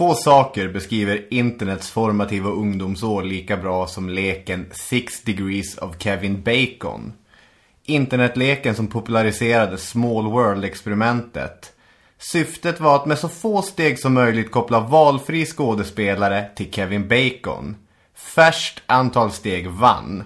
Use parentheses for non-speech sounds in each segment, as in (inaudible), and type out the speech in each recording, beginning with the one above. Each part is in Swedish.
Få saker beskriver internets formativa ungdomsår lika bra som leken Six Degrees of Kevin Bacon. Internetleken som populariserade Small World-experimentet. Syftet var att med så få steg som möjligt koppla valfri skådespelare till Kevin Bacon. Färst antal steg vann.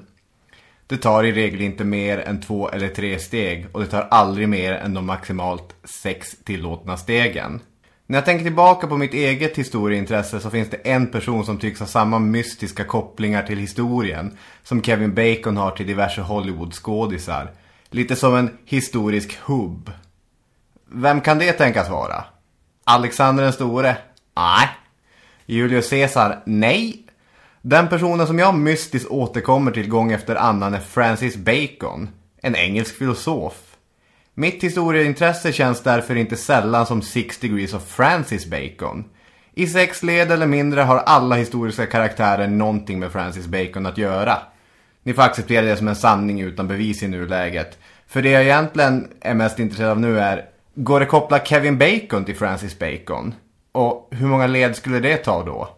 Det tar i regel inte mer än två eller tre steg och det tar aldrig mer än de maximalt sex tillåtna stegen. När jag tänker tillbaka på mitt eget historieintresse så finns det en person som tycks ha samma mystiska kopplingar till historien som Kevin Bacon har till diverse Hollywoodskådisar. Lite som en historisk hubb. Vem kan det tänkas vara? Alexander den store? Nej. Julius Caesar? Nej. Den personen som jag mystiskt återkommer till gång efter annan är Francis Bacon. En engelsk filosof. Mitt historieintresse känns därför inte sällan som Six Degrees of Francis Bacon. I sex led eller mindre har alla historiska karaktärer någonting med Francis Bacon att göra. Ni får acceptera det som en sanning utan bevis i nuläget. För det jag egentligen är mest intresserad av nu är, går det koppla Kevin Bacon till Francis Bacon? Och hur många led skulle det ta då?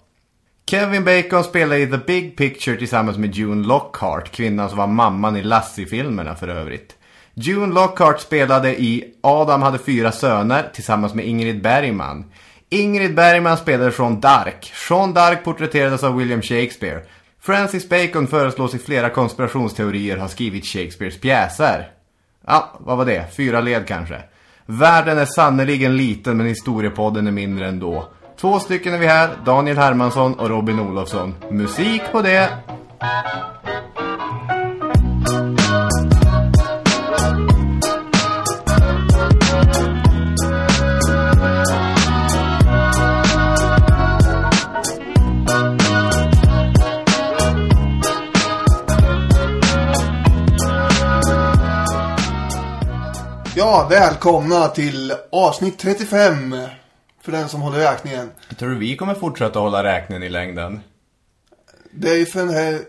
Kevin Bacon spelar i The Big Picture tillsammans med June Lockhart, kvinnan som var mamman i Lassie-filmerna för övrigt. June Lockhart spelade i Adam hade fyra söner tillsammans med Ingrid Bergman. Ingrid Bergman spelade från Dark. Sean Dark porträtterades av William Shakespeare. Francis Bacon föreslås i flera konspirationsteorier ha skrivit Shakespeares pjäser. Ja, vad var det? Fyra led kanske. Världen är sannoliken liten men historiepodden är mindre ändå. Två stycken är vi här, Daniel Hermansson och Robin Olofsson. Musik på det! Ja, välkomna till avsnitt 35. För den som håller räkningen. Tror du vi kommer fortsätta hålla räkningen i längden? Det är ju för den här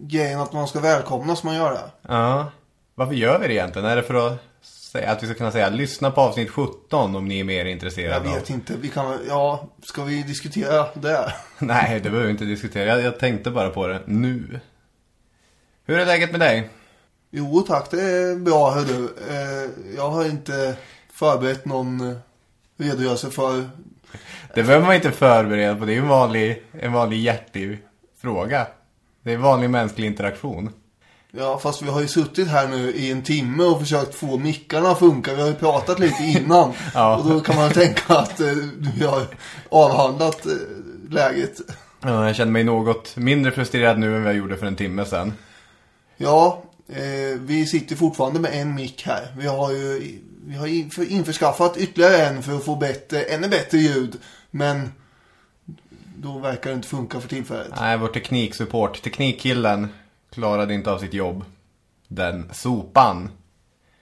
grejen att man ska välkomnas man gör det. Ja. Varför gör vi det egentligen? Är det för att säga att vi ska kunna säga lyssna på avsnitt 17 om ni är mer Jag intresserade vet inte. Vi kan, ja, ska vi diskutera det? (laughs) Nej, det behöver vi inte diskutera. Jag, jag tänkte bara på det nu. Hur är läget med dig? Jo tack, det är bra hör du. Eh, Jag har inte förberett någon eh, redogörelse för... Det behöver man inte förbereda på. Det är en vanlig, en vanlig hjärtig fråga. Det är en vanlig mänsklig interaktion. Ja, fast vi har ju suttit här nu i en timme och försökt få mickarna att funka. Vi har ju pratat lite innan. (laughs) Ja. Och då kan man tänka att eh, vi har avhandlat eh, läget. Ja, jag känner mig något mindre frustrerad nu än vad jag gjorde för en timme sedan. Ja, eh, vi sitter fortfarande med en mick här. Vi har ju vi har inför, införskaffat ytterligare en för att få bättre, ännu bättre ljud. Men då verkar det inte funka för tillfället. Nej, vår tekniksupport. Teknikkillen klarade inte av sitt jobb. Den sopan.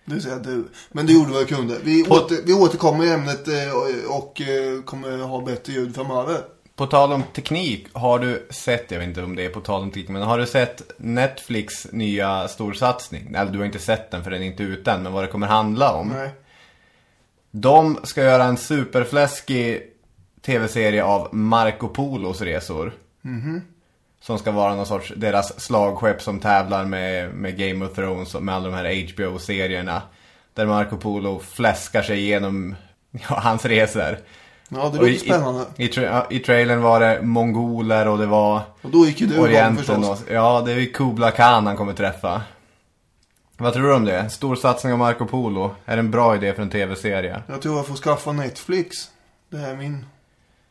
Det säga du. Men du gjorde vad du kunde. Vi, På- åter, vi återkommer i ämnet eh, och, och eh, kommer ha bättre ljud framöver. På tal om teknik, har du sett, jag vet inte om det är på tal om teknik, men har du sett Netflix nya storsatsning? Eller du har inte sett den för den är inte ute än, men vad det kommer handla om. Nej. De ska göra en superfläskig tv-serie av Marco Polos resor. Som ska vara någon sorts, deras slagskepp som tävlar med, med Game of Thrones och med alla de här HBO-serierna. Där Marco Polo fläskar sig igenom (laughs) ja, hans resor. Ja, det låter spännande. I, tra- I trailern var det mongoler och det var Och då gick ju du igång Orienten och, Ja, det är ju Kubla Khan han kommer träffa. Vad tror du om det? Stor satsning av Marco Polo. Är det en bra idé för en tv-serie? Jag tror jag får skaffa Netflix. Det här är min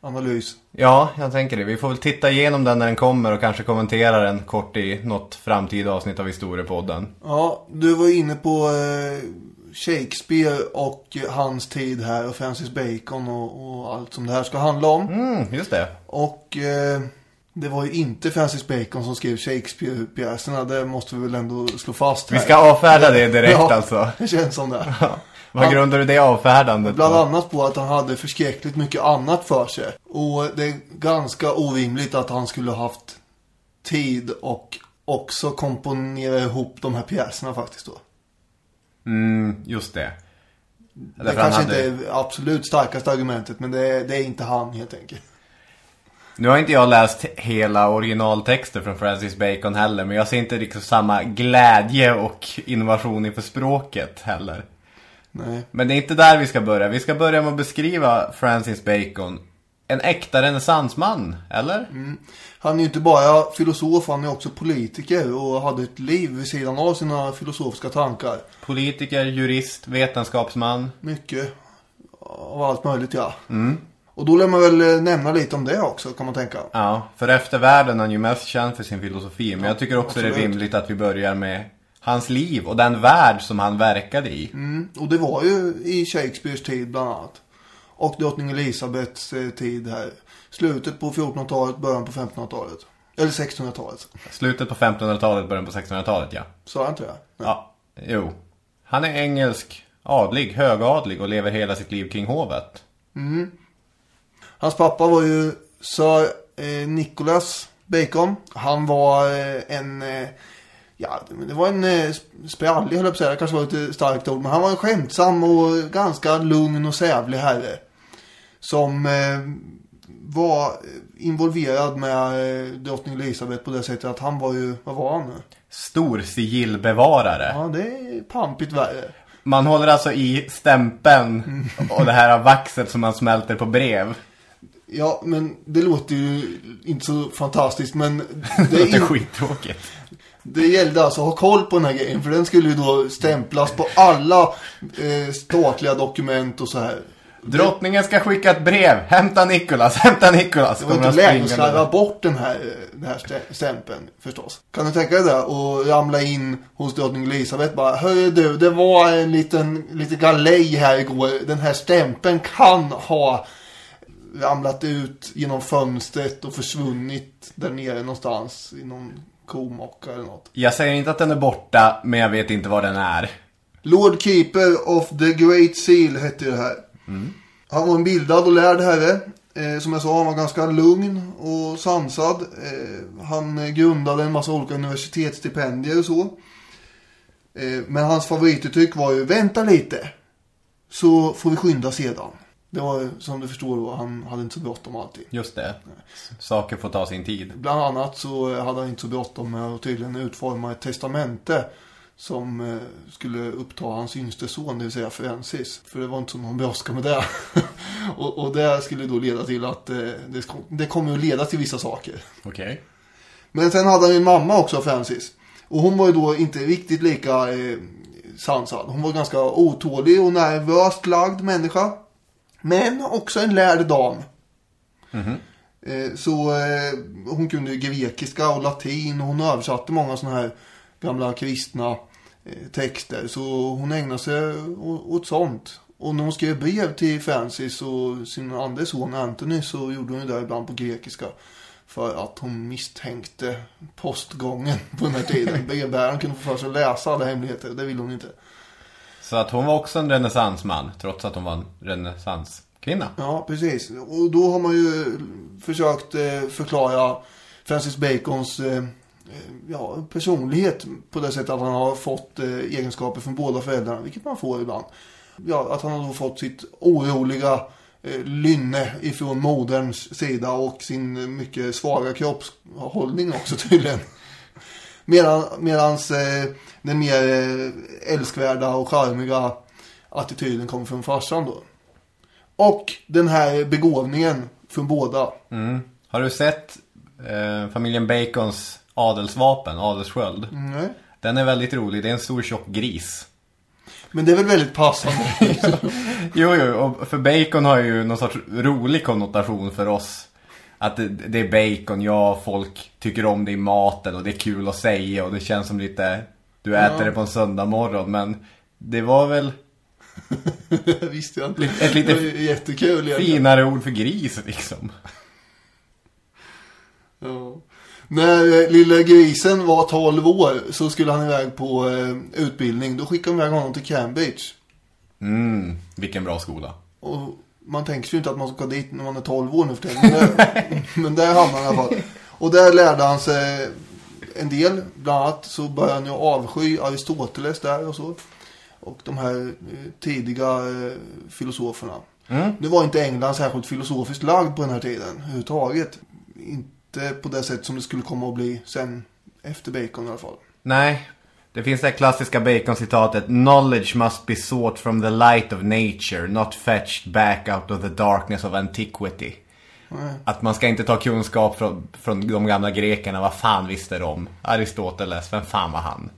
analys. Ja, jag tänker det. Vi får väl titta igenom den när den kommer och kanske kommentera den kort i något framtida avsnitt av Historiepodden. Ja, du var inne på eh, Shakespeare och hans tid här och Francis Bacon och, och allt som det här ska handla om. Mm, just det. Och eh, det var ju inte Francis Bacon som skrev Shakespeare-pjäserna. Det måste vi väl ändå slå fast här. Vi ska avfärda det (laughs) direkt ja, alltså. det känns som det. (laughs) Vad grundar du det avfärdandet Bland på? annat på att han hade förskräckligt mycket annat för sig. Och det är ganska orimligt att han skulle ha haft tid och också komponera ihop de här pjäserna faktiskt då. Mm, just det. Det Därför kanske hade- inte är absolut starkaste argumentet, men det är, det är inte han helt enkelt. Nu har inte jag läst hela originaltexter från Francis Bacon heller, men jag ser inte riktigt samma glädje och innovation inför språket heller. Nej. Men det är inte där vi ska börja. Vi ska börja med att beskriva Francis Bacon. En äkta renässansman, eller? Han är ju inte bara filosof, han är också politiker och hade ett liv vid sidan av sina filosofiska tankar. Politiker, jurist, vetenskapsman. Mycket av allt möjligt, ja. Och då lär man väl eh, nämna lite om det också, kan man tänka. Ja, för eftervärlden är han ju mest känd för sin filosofi. Men jag tycker också det är absolut. rimligt att vi börjar med hans liv och den värld som han verkade i. Mm, och det var ju i Shakespeares tid bland annat. Och drottning Elisabeths eh, tid här. Slutet på 1400-talet, början på 1500-talet. Eller 1600-talet. Slutet på 1500-talet, början på 1600-talet, ja. Sa jag inte det? Nej. Ja, jo. Han är engelsk, adlig, högadlig och lever hela sitt liv kring hovet. Hans pappa var ju Sir eh, Nicholas Bacon. Han var eh, en... Eh, ja, det var en eh, sprallig höll jag på att säga. Det kanske var ett starkt ord. Men han var en skämtsam och ganska lugn och sävlig herre. Som var involverad med eh, drottning Elisabeth på det sättet att han var ju... Vad var han nu? Stor sigillbevarare. Ja, det är pampigt värre. Man håller alltså i stämpeln och det här vaxet som man smälter på brev. Ja, men det låter ju inte så fantastiskt. Men (laughs) Det det, är låter in, skittråkigt. det gällde alltså att ha koll på den här grejen. För den skulle ju då stämplas på alla eh, statliga dokument och så här. Drottningen ska skicka ett brev. Hämta Nikolas, (laughs) hämta Nikolas. Det var inte läge att slarva bort den här, den här stä- stämpeln förstås. Kan du tänka dig det? Och ramla in hos drottning Elisabeth bara. Hör du, det var en liten, lite galej här igår. Den här stämpeln kan ha ramlat ut genom fönstret och försvunnit där nere någonstans i någon komocka eller något. Jag säger inte att den är borta, men jag vet inte var den är. Lord Keeper of the Great Seal hette det här. Han var en bildad och lärd herre. Eh, som jag sa, han var ganska lugn och sansad. Eh, han grundade en massa olika universitetsstipendier och så. Eh, men hans favorituttryck var ju, vänta lite. Så får vi skynda sedan. Det var som du förstår då, han hade inte så bråttom alltid. Just det. Saker får ta sin tid. Bland annat så hade han inte så bråttom med att tydligen utforma ett testamente som eh, skulle uppta hans yngste son, det vill säga Francis. För det var inte så någon brådska med det. (laughs) och, och det skulle då leda till att eh, det, det kommer att leda till vissa saker. Okej. Men sen hade han ju en mamma också, Francis. Och hon var ju då inte riktigt lika eh, sansad. Hon var ganska otålig och nervöst lagd människa. Men också en lärd dam. Eh, Så eh, hon kunde grekiska och latin och hon översatte många sådana här gamla kristna texter. Så hon ägnade sig åt sånt. Och när hon skrev brev till Francis och sin andra son Anthony så gjorde hon ju det ibland på grekiska. För att hon misstänkte postgången på den här tiden. Brevbäraren kunde få för sig att läsa alla hemligheter. Det ville hon inte. Så att hon var också en renässansman, trots att hon var en renässanskvinna. Ja, precis. Och då har man ju försökt eh, förklara Francis Bacons eh, eh, Eh, ja, personlighet på det sättet att han har fått eh, egenskaper från båda föräldrarna, vilket man får ibland. Ja, att han har då fått sitt oroliga eh, lynne ifrån moderns sida och sin eh, mycket svaga kroppshållning också (laughs) tydligen. Medan, medans eh, den mer eh, älskvärda och charmiga attityden kommer från farsan då. Och den här begåvningen från båda. Mm. Har du sett eh, familjen Bacons adelsvapen, adelssköld? Nej. Den är väldigt rolig, det är en stor tjock gris. Men det är väl väldigt passande. (laughs) Jo, jo, och för bacon har ju någon sorts rolig konnotation för oss. Att det, det är bacon, ja, folk tycker om det i maten och det är kul att säga och det känns som lite, du äter Ja. det på en söndag morgon men det var väl (laughs) Visste jag inte. Ett lite Det jättekul finare ord för gris liksom. Ja. När eh, lilla grisen var 12 år så skulle han iväg på eh, utbildning. Då skickade de iväg honom till Cambridge. Mm, vilken bra skola. Och man tänker ju inte att man ska dit när man är 12 år nu för tiden. Men, där- (laughs) men där hamnade han i alla fall. Och där lärde han sig en del. Bland annat så började han ju avsky Aristoteles där och så. Och de här eh, tidiga filosoferna. Nu var inte England särskilt filosofiskt lagd på den här tiden överhuvudtaget. Inte på det sätt som det skulle komma att bli sen efter Bacon i alla fall. Nej, det finns det här klassiska bacon-citatet Knowledge must be sought from the light of nature, not fetched back out of the darkness of antiquity. Att man ska inte ta kunskap från, från de gamla grekerna, vad fan visste de? Aristoteles, vem fan var han?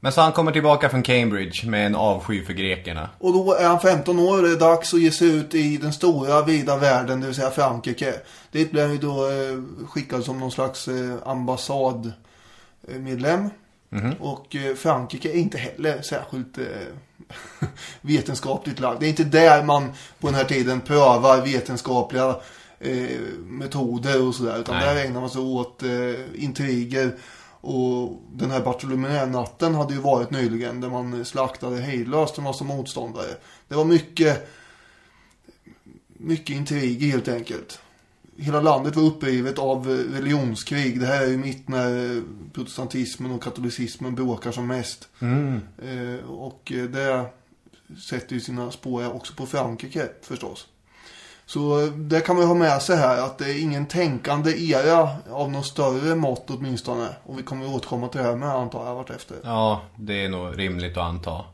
Men så han kommer tillbaka från Cambridge med en avsky för grekerna. Och då är han 15 år och det är dags att ge sig ut i den stora vida världen, det vill säga Frankrike. Dit blir han ju då eh, skickad som någon slags eh, ambassadmedlem. Och eh, Frankrike är inte heller särskilt (laughs) vetenskapligt lagd. Det är inte där man på den här tiden prövar vetenskapliga metoder och sådär. Utan Nej. där ägnar man sig åt intriger. Och den här Bartolomé-natten hade ju varit nyligen där man slaktade hejdlöst en massa motståndare. Det var mycket, mycket intriger helt enkelt. Hela landet var upprivet av religionskrig. Det här är ju mitt när protestantismen och katolicismen bråkar som mest. Eh, och det sätter ju sina spår också på Frankrike förstås. Så det kan man ha med sig här att det är ingen tänkande era av någon större mått åtminstone. Och vi kommer att återkomma till det här med antar jag vartefter. Ja, det är nog rimligt att anta.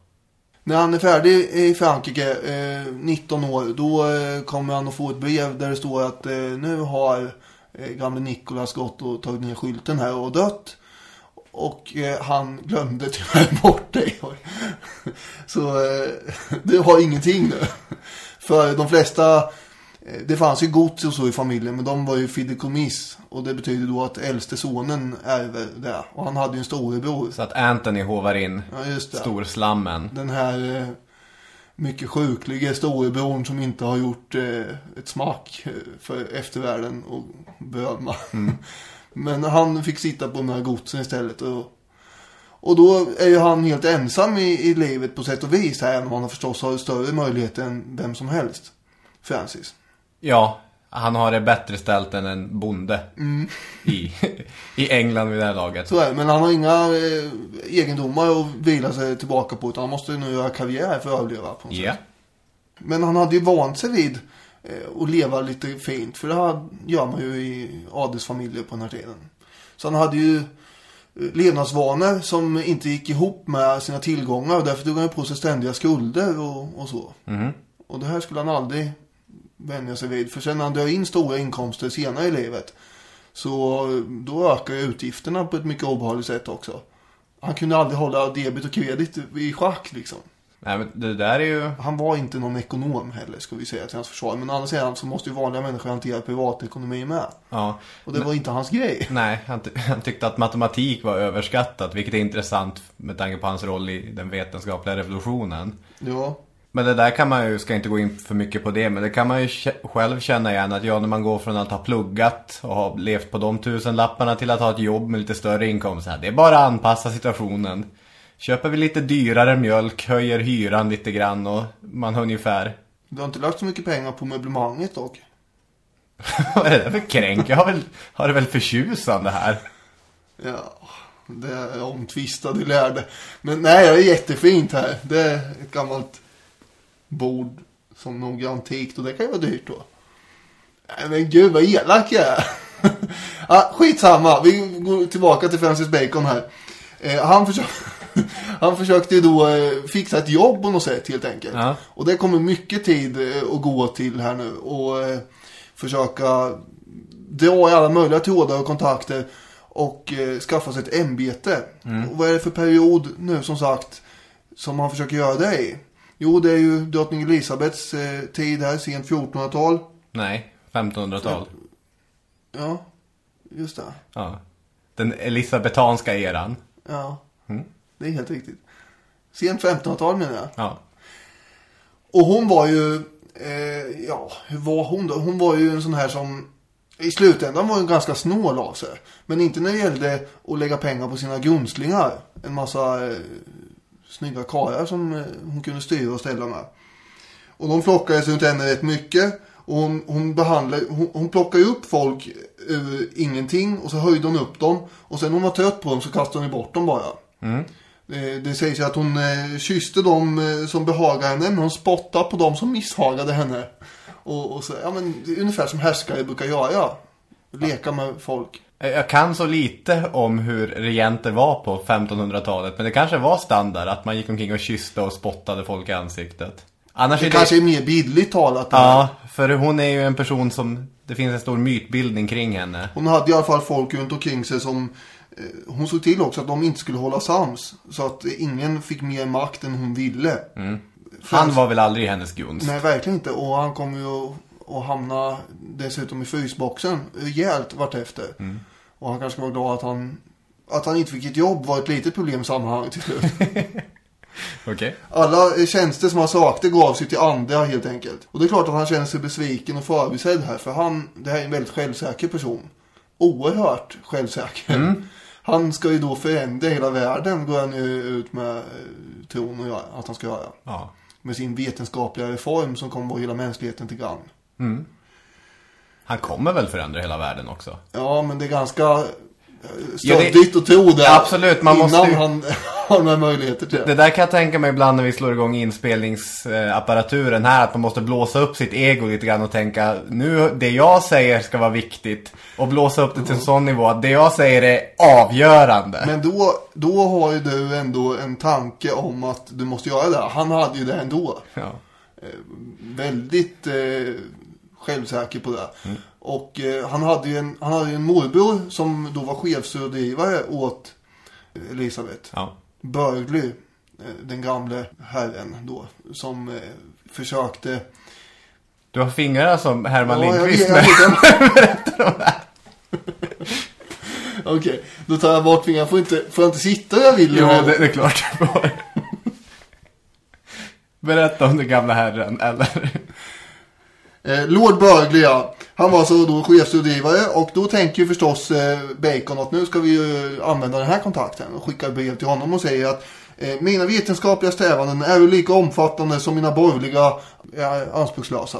När han är färdig i Frankrike, eh, 19 år, då eh, kommer han att få ett brev där det står att eh, nu har eh, gamle Nikolas gått och tagit ner skylten här och dött. Och eh, han glömde tyvärr (laughs) bort dig. (laughs) Så eh, (laughs) det har ingenting nu. För de flesta, det fanns ju gods och så i familjen, men de var ju fideikommiss. Och det betyder då att äldste sonen ärver det. Och han hade ju en storebror. Så att Anthony hovar in Ja, just det. storslammen. Den här eh, mycket sjuklige storebrorn som inte har gjort eh, ett smack eh, för eftervärlden och berömma. (laughs) Men han fick sitta på de här godsen istället. Och, och då är ju han helt ensam i, i livet på sätt och vis. Här, även om han förstås har större möjligheter än vem som helst. Francis. Ja, han har det bättre ställt än en bonde i, i England vid det här laget. Så är det. Men han har inga eh, egendomar att vila sig tillbaka på. Utan han måste nu göra karriär för att överleva. På något Ja. sätt. Men han hade ju vant sig vid eh, att leva lite fint. För det här gör man ju i adelsfamiljer på den här tiden. Så han hade ju eh, levnadsvanor som inte gick ihop med sina tillgångar. Och därför tog han på sig ständiga skulder och, och så. Och det här skulle han aldrig vänja sig vid. För sen när han drar in stora inkomster senare i livet. Så då ökar utgifterna på ett mycket obehagligt sätt också. Han kunde aldrig hålla debit och kredit i schack liksom. Nej, men det där är ju... Han var inte någon ekonom heller, ska vi säga till hans försvar. Men å andra sidan så måste ju vanliga människor hantera privatekonomi med. Ja. Och det var inte hans grej. Nej, han, ty- han tyckte att matematik var överskattat, vilket är intressant med tanke på hans roll i den vetenskapliga revolutionen. Ja, Men det där kan man ju, ska inte gå in för mycket på det, men det kan man ju själv känna igen att ja, när man går från att ha pluggat och ha levt på de tusen lapparna till att ha ett jobb med lite större inkomst. Här. Det är bara att anpassa situationen. Köper vi lite dyrare mjölk, höjer hyran lite grann och man har ungefär... Du har inte lagt så mycket pengar på möblemanget dock. (laughs) Vad är det där för kränk? Jag har, väl, har det väl förtjusande här? Ja, det är omtvistade lärde. Men nej, det är jättefint här. Det är ett gammalt bord som nog är antikt och det kan ju vara dyrt då. Nej men gud vad elak jag är. ja, (laughs) skitsamma, vi går tillbaka till Francis Bacon här. Eh, han, försökte, (laughs) han försökte ju då eh, fixa ett jobb på något sätt helt enkelt. Ja. Och det kommer mycket tid eh, att gå till här nu. Och eh, försöka dra i alla möjliga trådar och kontakter. Och eh, skaffa sig ett ämbete. Och vad är det för period nu som sagt som han försöker göra det i? Jo, det är ju drottning Elisabeths eh, tid här, sent 1400-tal. Nej, 1500-tal. Ja, just det. Ja. Den elisabetanska eran. Ja, det är helt riktigt. Sent 1500-tal menar jag. Ja. Och hon var ju, eh, ja, hur var hon då? Hon var ju en sån här som i slutändan var hon ganska snål av sig. Men inte när det gällde att lägga pengar på sina gunstlingar. En massa eh, snygga karlar som eh, hon kunde styra och ställa med. Och de flockades runt henne rätt mycket. Och hon, hon behandlade, hon, hon plockade upp folk ur ingenting och så höjde hon upp dem. Och sen när hon var trött på dem så kastade hon bort dem bara. Det, det sägs ju att hon eh, kysste dem eh, som behagade henne men hon spottade på dem som misshagade henne. Och, och så, ja men det är ungefär som härskare brukar göra. Leka med folk. Jag kan så lite om hur regenter var på 1500-talet. Men det kanske var standard att man gick omkring och kysste och spottade folk i ansiktet. Annars Det är det... kanske är mer bildligt talat. Ja, för hon är ju en person som... Det finns en stor mytbildning kring henne. Hon hade i alla fall folk runt omkring sig som eh, hon såg till också att de inte skulle hålla sams. Så att ingen fick mer makt än hon ville. Han var väl aldrig i hennes gunst? Nej, verkligen inte. Och han kommer ju att hamna dessutom i frysboxen rejält vartefter. Och han kanske var glad att han, att han inte fick ett jobb var ett litet problem i sammanhanget till slut. (laughs) Okej. Alla tjänster som han sökte gav sig till andra helt enkelt. Och det är klart att han känner sig besviken och förbisedd här. För han, det här är en väldigt självsäker person. Oerhört självsäker. (laughs) Han ska ju då förändra hela världen, går han ju ut med eh, tron och att han ska göra. Ja. Med sin vetenskapliga reform som kommer vara hela mänskligheten till gagn. Han kommer väl förändra hela världen också? Ja, men det är ganska eh, Ja, stöddigt att tro det. Absolut, man innan måste han (laughs) har några möjligheter till det. Det där kan jag tänka mig ibland när vi slår igång inspelningsapparaturen här. Att man måste blåsa upp sitt ego lite grann och tänka nu, det jag säger ska vara viktigt. Och blåsa upp det till en sån nivå att det jag säger är avgörande. Men då, då har ju du ändå en tanke om att du måste göra det. Han hade ju det ändå. Ja. Väldigt eh, självsäker på det. Och eh, han, hade ju en, han hade en morbror som då var chefsrådgivare åt Elisabeth. Ja. Börgly, eh, den gamle herren då, som eh, försökte... Du har fingrarna som Herman Ja, Lindqvist med. jag vet. (laughs) (laughs) Okej, då tar jag bort fingrarna. Får inte, får jag inte sitta där jag vill? Jo, det, det är klart du får. (laughs) Berätta om den gamla herren, eller? Eh, Lord Burgley, ja. Han var alltså då chefsrådgivare och då tänker ju förstås eh, Bacon att nu ska vi ju använda den här kontakten och skicka brev till honom och säger att eh, mina vetenskapliga strävanden är ju lika omfattande som mina borgerliga eh, anspråkslösa.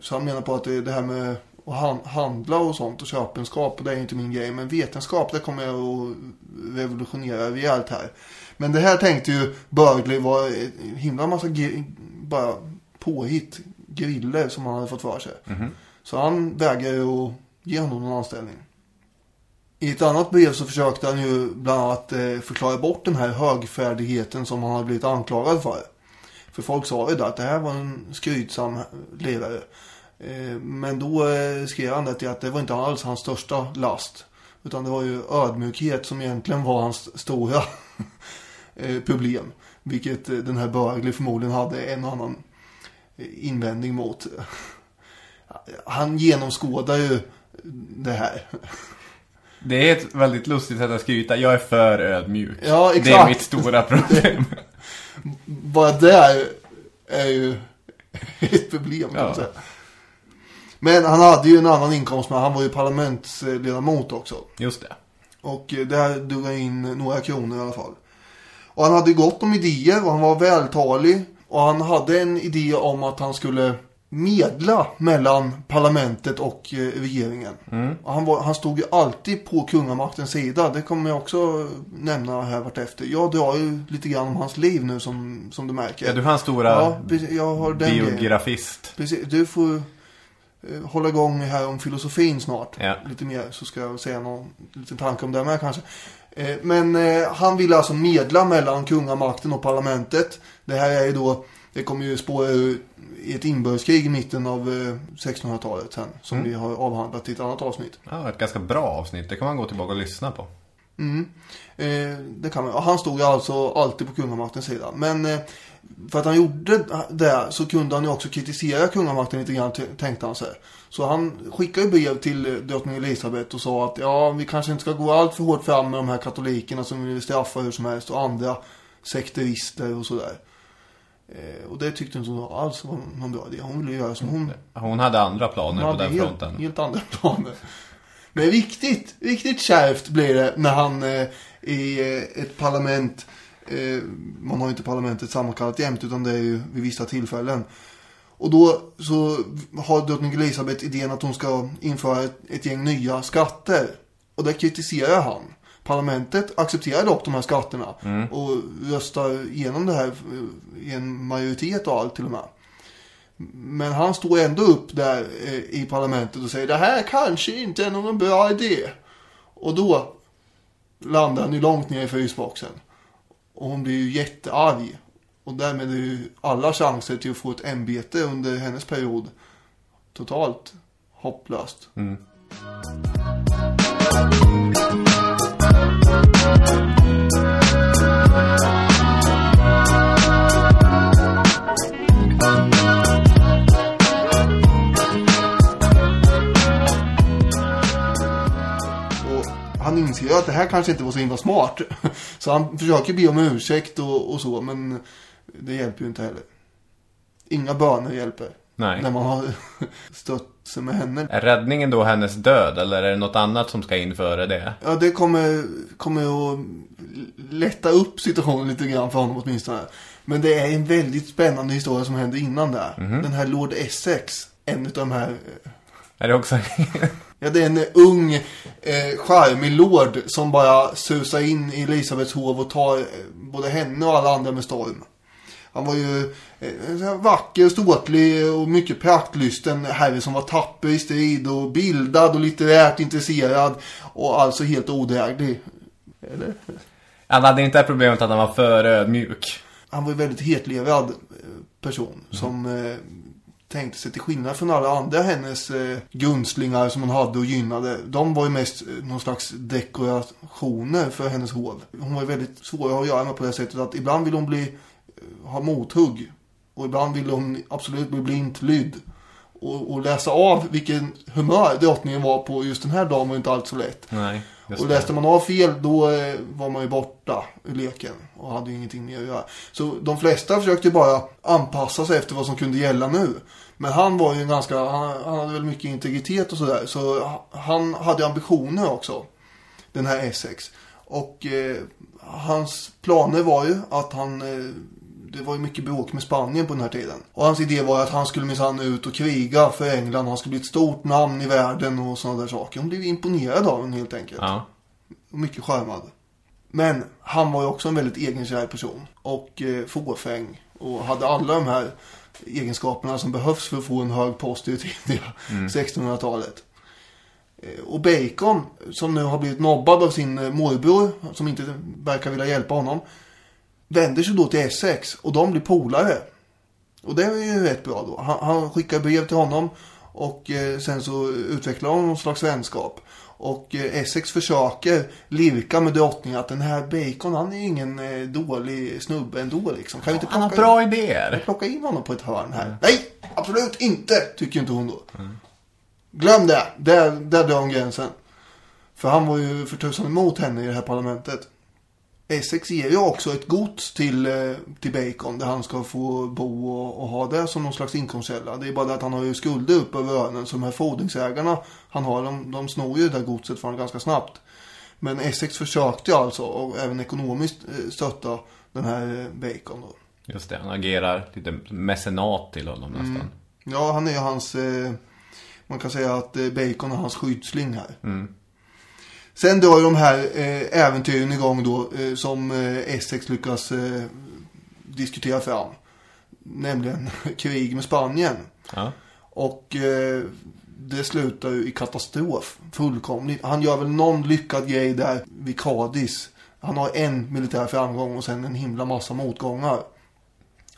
Så han menar på att det, här med att handla och sånt och köpenskap, det är inte min grej. Men vetenskap, det kommer jag att revolutionera rejält här. Men det här tänkte ju Burgley var en himla massa bara påhitt, griller som han hade fått för sig. Så han vägrade ju att ge honom någon anställning. I ett annat brev så försökte han ju bland annat eh, förklara bort den här högfärdigheten som han hade blivit anklagad för. För folk sa ju då att det här var en skrytsam ledare. Eh, Men då eh, skrev han det till att det var inte alls hans största last. Utan det var ju ödmjukhet som egentligen var hans stora (laughs) problem. Vilket den här Börgli förmodligen hade en och annan invändning mot. Han genomskådar ju det här. Det är ett väldigt lustigt sätt att skryta. Jag är för ödmjuk. Ja, Det är exakt. mitt stora (laughs) problem. Bara där är ju ett problem Ja. Men han hade ju en annan inkomst men han var ju parlamentsledamot också. Just det. Och där drog han in några kronor i alla fall. Och han hade gott om idéer och han var vältalig. Och han hade en idé om att han skulle medla mellan parlamentet och eh, regeringen. Och han, var, han stod ju alltid på kungamaktens sida. Det kommer jag också nämna här vartefter. Jag drar ju lite grann om hans liv nu som, som du märker. Ja, du har en stora Ja, jag har den grejen. biografist. Precis, du får eh, hålla igång här om filosofin snart. Ja. Lite mer så ska jag säga någon liten tanke om det med kanske. Eh, men eh, han ville alltså medla mellan kungamakten och parlamentet. Det här är ju då, det kommer ju spåra ur i ett inbördeskrig i mitten av eh, 1600-talet sen. Som vi har avhandlat i ett annat avsnitt. Ja, ett ganska bra avsnitt. Det kan man gå tillbaka och lyssna på. Eh, det kan man. Han stod ju alltså alltid på kungamaktens sida. Men eh, för att han gjorde det så kunde han ju också kritisera kungamakten lite grann tänkte han sig. Så han skickade brev till eh, drottning Elisabeth och sa att ja, vi kanske inte ska gå allt för hårt fram med de här katolikerna som vill straffa hur som helst och andra sekterister och sådär. Eh, och det tyckte inte hon alls var någon bra idé. Hon ville göra som hon Hon hade andra planer hon på hade den helt, fronten. helt andra (laughs) planer. Men riktigt, riktigt kärvt blir det när han eh, i eh, ett parlament, eh, man har ju inte parlamentet sammankallat jämt utan det är ju vid vissa tillfällen. Och då så har drottning Elisabeth idén att hon ska införa ett, ett gäng nya skatter. Och det kritiserar han. Parlamentet accepterar dock de här skatterna och röstar igenom det här eh, i en majoritet och allt till och med. Men han står ändå upp där eh, i parlamentet och säger det här kanske inte är någon bra idé. Och då landar han ju långt ner i frysboxen. Och hon blir ju jättearg. Och därmed är ju alla chanser till att få ett ämbete under hennes period totalt hopplöst. Och att det här kanske inte var så himla smart. Så han försöker be om ursäkt och, och så, men det hjälper ju inte heller. Inga böner hjälper. Nej. När man har (laughs) stött sig med henne. Är räddningen då hennes död eller är det något annat som ska in före det? Ja, det kommer, kommer att lätta upp situationen lite grann för honom åtminstone. Men det är en väldigt spännande historia som händer innan där. Den här Lord Essex, en av de här Är det också... (laughs) Ja, det är en ung, eh, charmig lord som bara susar in i Elisabeths hov och tar eh, både henne och alla andra med storm. Han var ju eh, vacker, ståtlig och mycket praktlysten herre som var tapper i strid och bildad och litterärt intresserad och alltså helt odräglig. Eller? Han hade inte det problemet att han var för ödmjuk. Han var ju väldigt hetlevrad eh, person som eh, tänkte sig till skillnad från alla andra hennes eh, gunstlingar som hon hade och gynnade. De var ju mest eh, någon slags dekorationer för hennes hov. Hon var ju väldigt svår att ha att göra med på det sättet att ibland ville hon bli, eh, ha mothugg. Och ibland ville hon absolut bli blint lydd. Och, och läsa av vilken humör drottningen var på just den här dagen var ju inte alls så lätt. Nej just Och läste man av fel då eh, var man ju borta ur leken och hade ju ingenting mer att göra. Så de flesta försökte ju bara anpassa sig efter vad som kunde gälla nu. Men han var ju en ganska, han, han hade väl mycket integritet och sådär. Så ha- han hade ambitioner också. Den här Essex. Och eh, hans planer var ju att han eh, det var ju mycket bråk med Spanien på den här tiden. Och hans idé var att han skulle minsann ut och kriga för England. Han skulle bli ett stort namn i världen och sådana där saker. Hon blev imponerad av honom helt enkelt. Ja. Och mycket charmad. Men han var ju också en väldigt egenkär person. Och eh, fåfäng. Och hade alla de här egenskaperna som behövs för att få en hög post i det tidiga 1600-talet. Eh, Och Bacon, som nu har blivit nobbad av sin eh, morbror, som inte verkar vilja hjälpa honom, vänder sig då till Essex och de blir polare. Och det är ju rätt bra då. Han, han skickar brev till honom och eh, sen så utvecklar de någon slags vänskap. Och eh, Essex försöker lirka med drottningen att den här Bacon, han är ju ingen eh, dålig snubbe ändå liksom. Kan vi inte Han har plocka bra in, idéer. plocka in honom på ett hörn här? Nej, absolut inte, tycker inte hon då. Glöm det, där, där drar hon gränsen. För han var ju för tusan emot henne i det här parlamentet. Essex ger ju också ett gods till, eh, till Bacon där han ska få bo och, och ha det som någon slags inkomstkälla. Det är bara det att han har ju skulder upp över öronen så de här fordringsägarna han har, de, de snor ju det där godset honom ganska snabbt. Men Essex försökte ju alltså och även ekonomiskt eh, stötta den här eh, Bacon då. Just det, han agerar lite mecenat till honom nästan. Ja, han är ju hans, man kan säga att Bacon är hans skyddsling här. Sen drar ju de här eh, äventyren igång då eh, som eh, Essex lyckas eh, diskutera fram. Nämligen (laughs) krig med Spanien. Ja. Och eh, det slutar ju i katastrof. Fullkomligt. Han gör väl någon lyckad grej där vid Cadiz. Han har en militär framgång och sen en himla massa motgångar.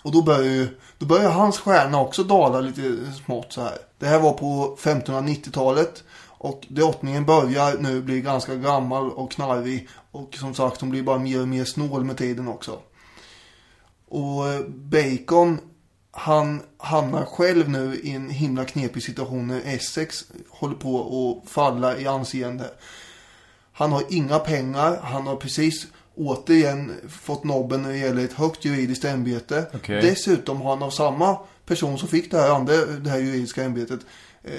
Och då börjar ju, då börjar hans stjärna också dala lite smått så här. Det här var på 1590-talet. Och drottningen börjar nu bli ganska gammal och knarrig. Och som sagt, hon blir bara mer och mer snål med tiden också. Och eh, Bacon, han hamnar själv nu i en himla knepig situation när Essex håller på att falla i anseende. Han har inga pengar, han har precis återigen fått nobben när det gäller ett högt juridiskt ämbete. Okej. Dessutom har han av samma person som fick det här andra, det här juridiska ämbetet,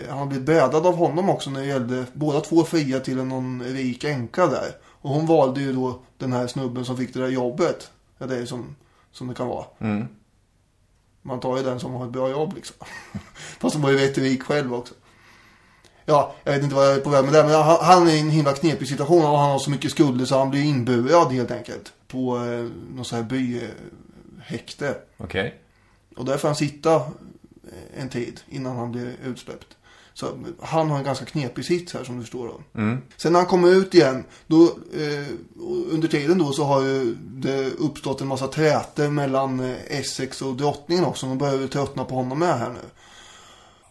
han har blivit bädad av honom också när det gällde båda två fria till någon rik änka där. Och hon valde ju då den här snubben som fick det där jobbet. Ja, det är som, som det kan vara. Man tar ju den som har ett bra jobb liksom. (laughs) Fast han var ju rätt rik själv också. Ja, jag vet inte vad jag är på väg med det. Men han, han är i en himla knepig situation och han har så mycket skulder så han blir inburad helt enkelt. På eh, någon sån här byhäkte. Okej. Och där får han sitta eh, en tid innan han blir utsläppt. Så han har en ganska knepig sits här som du förstår då. Sen när han kommer ut igen, då, eh, under tiden då så har ju det uppstått en massa trätor mellan eh, Essex och drottningen också. De börjar ju tröttna på honom med här nu.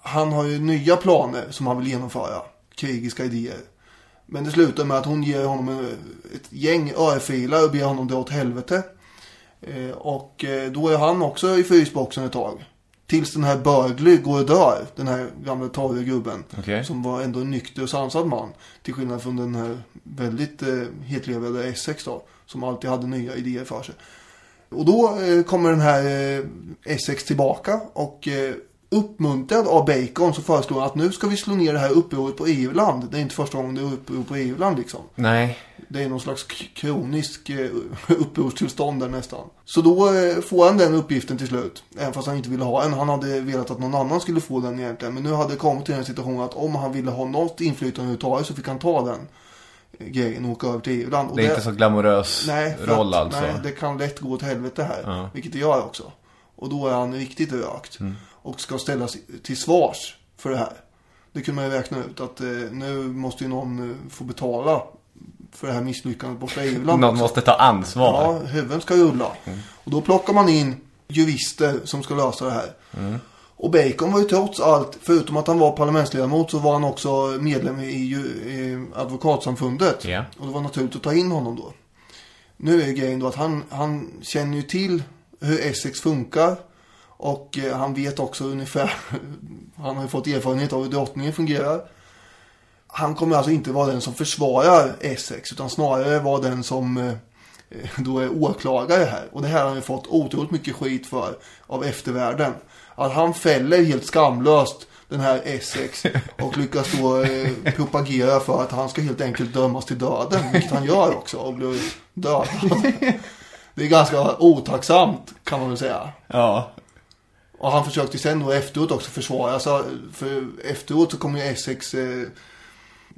Han har ju nya planer som han vill genomföra. Krigiska idéer. Men det slutar med att hon ger honom en- ett gäng örfilar och ber honom dra åt helvete. Eh, och eh, då är han också i frysboxen ett tag. Tills den här Burgley går och dör. Den här gamla torra gubben. Okej. Som var ändå en nykter och sansad man. Till skillnad från den här väldigt eh, hetlevade Essex då. Som alltid hade nya idéer för sig. Och då eh, kommer den här eh, Essex tillbaka. Och eh, uppmuntrad av Bacon så föreslår han att nu ska vi slå ner det här upproret på Irland. Det är inte första gången det är uppror på Irland liksom. Nej. Det är någon slags kronisk eh, (laughs) upprorstillstånd där nästan. Så då eh, får han den uppgiften till slut. Även fast han inte ville ha en. Han hade velat att någon annan skulle få den egentligen. Men nu hade det kommit till den situationen att om han ville ha något inflytande överhuvudtaget så fick han ta den eh, grejen och åka över till. Och Det är inte så glamorös nej, roll att, alltså. Nej, det kan lätt gå åt helvete här. Ja. Vilket det gör också. Och då är han riktigt rökt. Mm. Och ska ställas till svars för det här. Det kunde man ju räkna ut att eh, nu måste ju någon eh, få betala för det här misslyckandet borta i Irland. Någon måste ta ansvar. Ja, huvuden ska rulla. Och då plockar man in jurister som ska lösa det här. Och Bacon var ju trots allt, förutom att han var parlamentsledamot så var han också medlem i, i advokatsamfundet. Ja. Och det var naturligt att ta in honom då. Nu är grejen då att han, han känner ju till hur Essex funkar. Och eh, han vet också ungefär, (laughs) han har ju fått erfarenhet av hur drottningen fungerar. Han kommer alltså inte vara den som försvarar Essex utan snarare vara den som eh, eh, då är åklagare här. Och det här har han ju fått otroligt mycket skit för av eftervärlden. Att han fäller helt skamlöst den här Essex och lyckas då eh, propagera för att han ska helt enkelt dömas till döden. Vilket han gör också och blir dödad. (laughs) Det är ganska otacksamt kan man väl säga. Ja. Och han försökte sen då efteråt också försvara sig. För efteråt så kommer ju Essex eh,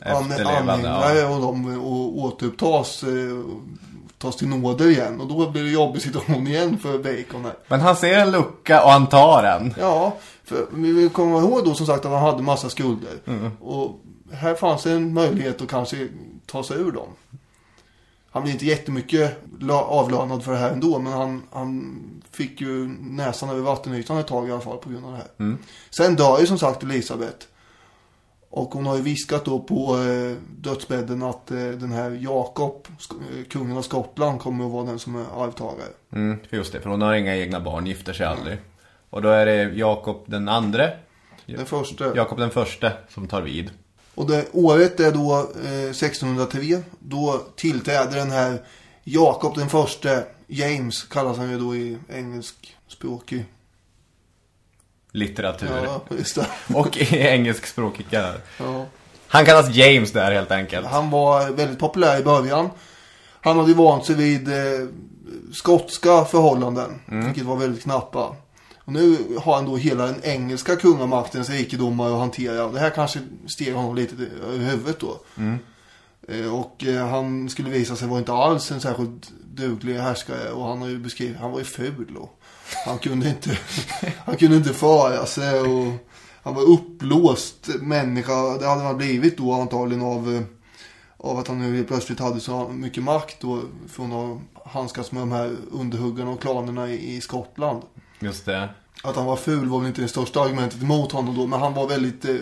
anhängare ja. och de och återupptas eh, tas till nåder igen. Och då blir det jobbig situation igen för Bacon här. Men han ser en lucka och han tar den. Ja, för vi komma ihåg då som sagt att han hade massa skulder. Och här fanns en möjlighet att kanske ta sig ur dem. Han blev inte jättemycket avlönad för det här ändå. Men han, han fick ju näsan över vattenytan ett tag i alla fall på grund av det här. Sen dör ju som sagt Elisabeth. Och hon har ju viskat då på eh, dödsbädden att eh, den här Jakob, eh, kungen av Skottland, kommer att vara den som är arvtagare. Mm, just det, för hon har inga egna barn, gifter sig aldrig. Och då är det Jakob den andre, Den första. Jakob den första som tar vid. Och det, året är då eh, 1603. Då tillträder den här Jakob den första, James kallas han ju då i engelskspråkig. Litteratur. Ja. (laughs) Och i engelskspråkiga. Ja. Han kallas James där helt enkelt. Han var väldigt populär i början. Han hade ju vant sig vid eh, skotska förhållanden. Vilket var väldigt knappa. Och nu har han då hela den engelska kungamaktens rikedomar att hantera. Det här kanske steg honom lite över huvudet då. Eh, Och eh, han skulle visa sig vara inte alls en särskilt duglig härskare. Och han har ju beskrivit, han var ju ful och han kunde inte, (laughs) han kunde inte föra sig. Och han var uppblåst människa. Det hade han blivit då antagligen av, eh, av att han nu plötsligt hade så mycket makt då. Från att handskas med de här underhuggarna och klanerna i, i Skottland. Just det. Att han var ful var väl inte det största argumentet emot honom då. Men han var väldigt eh,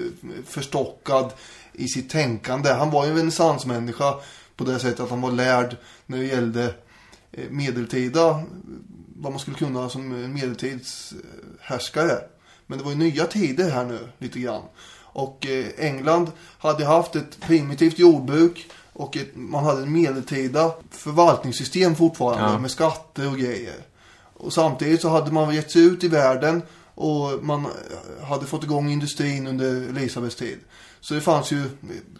förstockad i sitt tänkande. Han var ju en renässansmänniska på det sättet att han var lärd när det gällde eh, medeltida, vad man skulle kunna som en medeltidshärskare. Men det var ju nya tider här nu, lite grann. Och eh, England hade haft ett primitivt jordbruk och ett, man hade en medeltida förvaltningssystem fortfarande Ja. med skatter och grejer. Och samtidigt så hade man gett sig ut i världen och man hade fått igång industrin under Elisabeths tid. Så det fanns ju,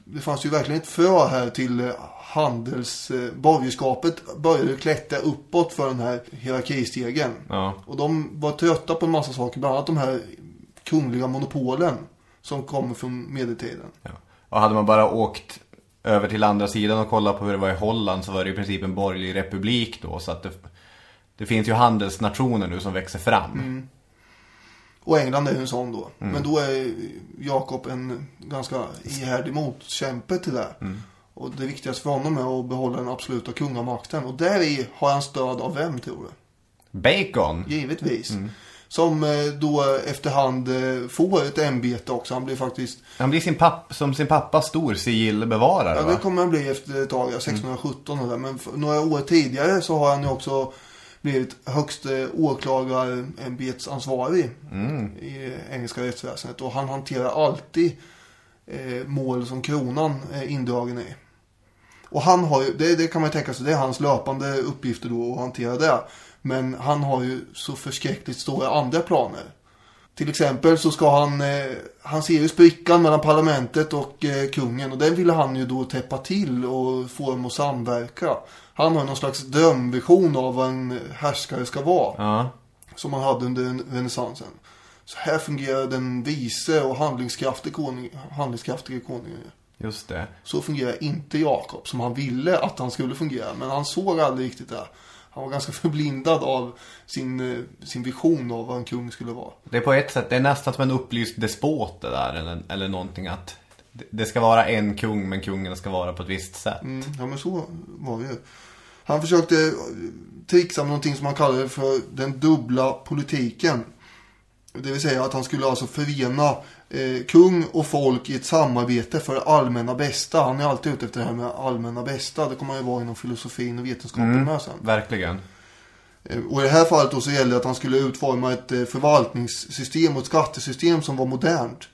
det fanns ju verkligen ett frö här till eh, handels... eh, Borgerskapet började klättra uppåt för den här hierarkistegen. Ja. Och de var trötta på en massa saker, bland annat de här kungliga monopolen som kommer från medeltiden. ja. Och hade man bara åkt över till andra sidan och kollat på hur det var i Holland så var det i princip en borgerlig republik då. Så att det, det finns ju handelsnationer nu som växer fram. Och England är ju en sån då. Men då är Jakob en ganska ihärdig motkämpe till det. Och det viktigaste för honom är att behålla den absoluta kungamakten. Och där i har han stöd av vem tror du? Bacon. Givetvis. Som eh, då efterhand eh, får ett ämbete också. Han blir faktiskt, Han blir sin papp, som sin pappa stor sigillbevarare ja det kommer han bli efter ett tag, ja, 1617 och där. Men några år tidigare så har han ju också blivit högste åklagarämbetsansvarig i engelska rättsväsendet. Och han hanterar alltid eh, mål som kronan är indragen i. Och han har ju, det, det kan man ju tänka sig, det är hans löpande uppgifter då att hantera det. Men han har ju så förskräckligt stora andra planer. Till exempel så ska han, eh, han ser ju sprickan mellan parlamentet och eh, kungen och den ville han ju då täppa till och få dem att samverka. Han har någon slags drömvision av vad en härskare ska vara. Ja. Som han hade under renässansen. Så här fungerar den vise och handlingskraftige konung, handlingskraftige konungen. Just det. Så fungerar inte Jakob som han ville att han skulle fungera. Men han såg aldrig riktigt det. Han var ganska (laughs) förblindad av sin, eh, sin vision av vad en kung skulle vara. Det är på ett sätt, det är nästan som en upplyst despot det där. Eller, eller någonting att det- ska vara en kung men kungen ska vara på ett visst sätt. Mm, ja men så var det ju. Han försökte trixa med någonting som han kallade för den dubbla politiken. Det vill säga att han skulle alltså förena eh, kung och folk i ett samarbete för det allmänna bästa. Han är alltid ute efter det här med allmänna bästa. Det kommer han ju vara inom filosofin och vetenskapen med sen. Verkligen. Eh, Och i det här fallet då så gällde det att han skulle utforma ett eh, förvaltningssystem och ett skattesystem som var modernt.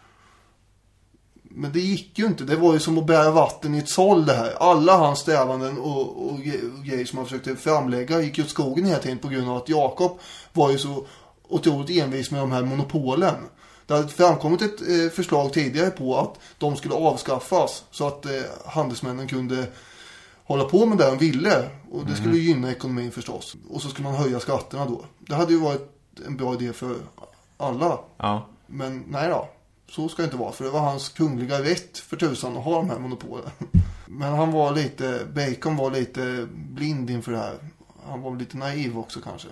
Men det gick ju inte. Det var ju som att bära vatten i ett såll det här. Alla hans strävanden och, och, ge- och grejer som han försökte framlägga gick ju åt skogen hela tiden på grund av att Jakob var ju så otroligt envis med de här monopolen. Det hade framkommit ett eh, förslag tidigare på att de skulle avskaffas så att eh, handelsmännen kunde hålla på med det de ville. Och det skulle gynna ekonomin förstås. Och så skulle man höja skatterna då. Det hade ju varit en bra idé för alla. Ja. Men nej då. Så ska det inte vara. För det var hans kungliga rätt för tusan att ha de här monopolen. (laughs) Men han var lite, Bacon var lite blind inför det här. Han var lite naiv också kanske.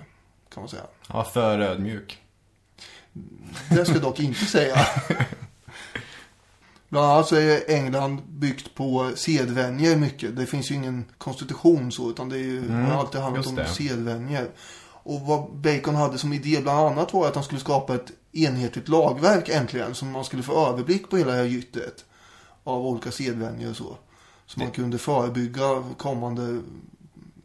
Kan man säga. Han var för ödmjuk. Det ska jag dock inte säga. (laughs) Bland annat så är England byggt på sedvänjer mycket. Det finns ju ingen konstitution så utan det är ju, har alltid handlat om sedvänjer. Och vad Bacon hade som idé bland annat var att han skulle skapa ett enhetligt lagverk äntligen. Så man skulle få överblick på hela det här gyttret. Av olika sedvänjer och så. Så man kunde förebygga kommande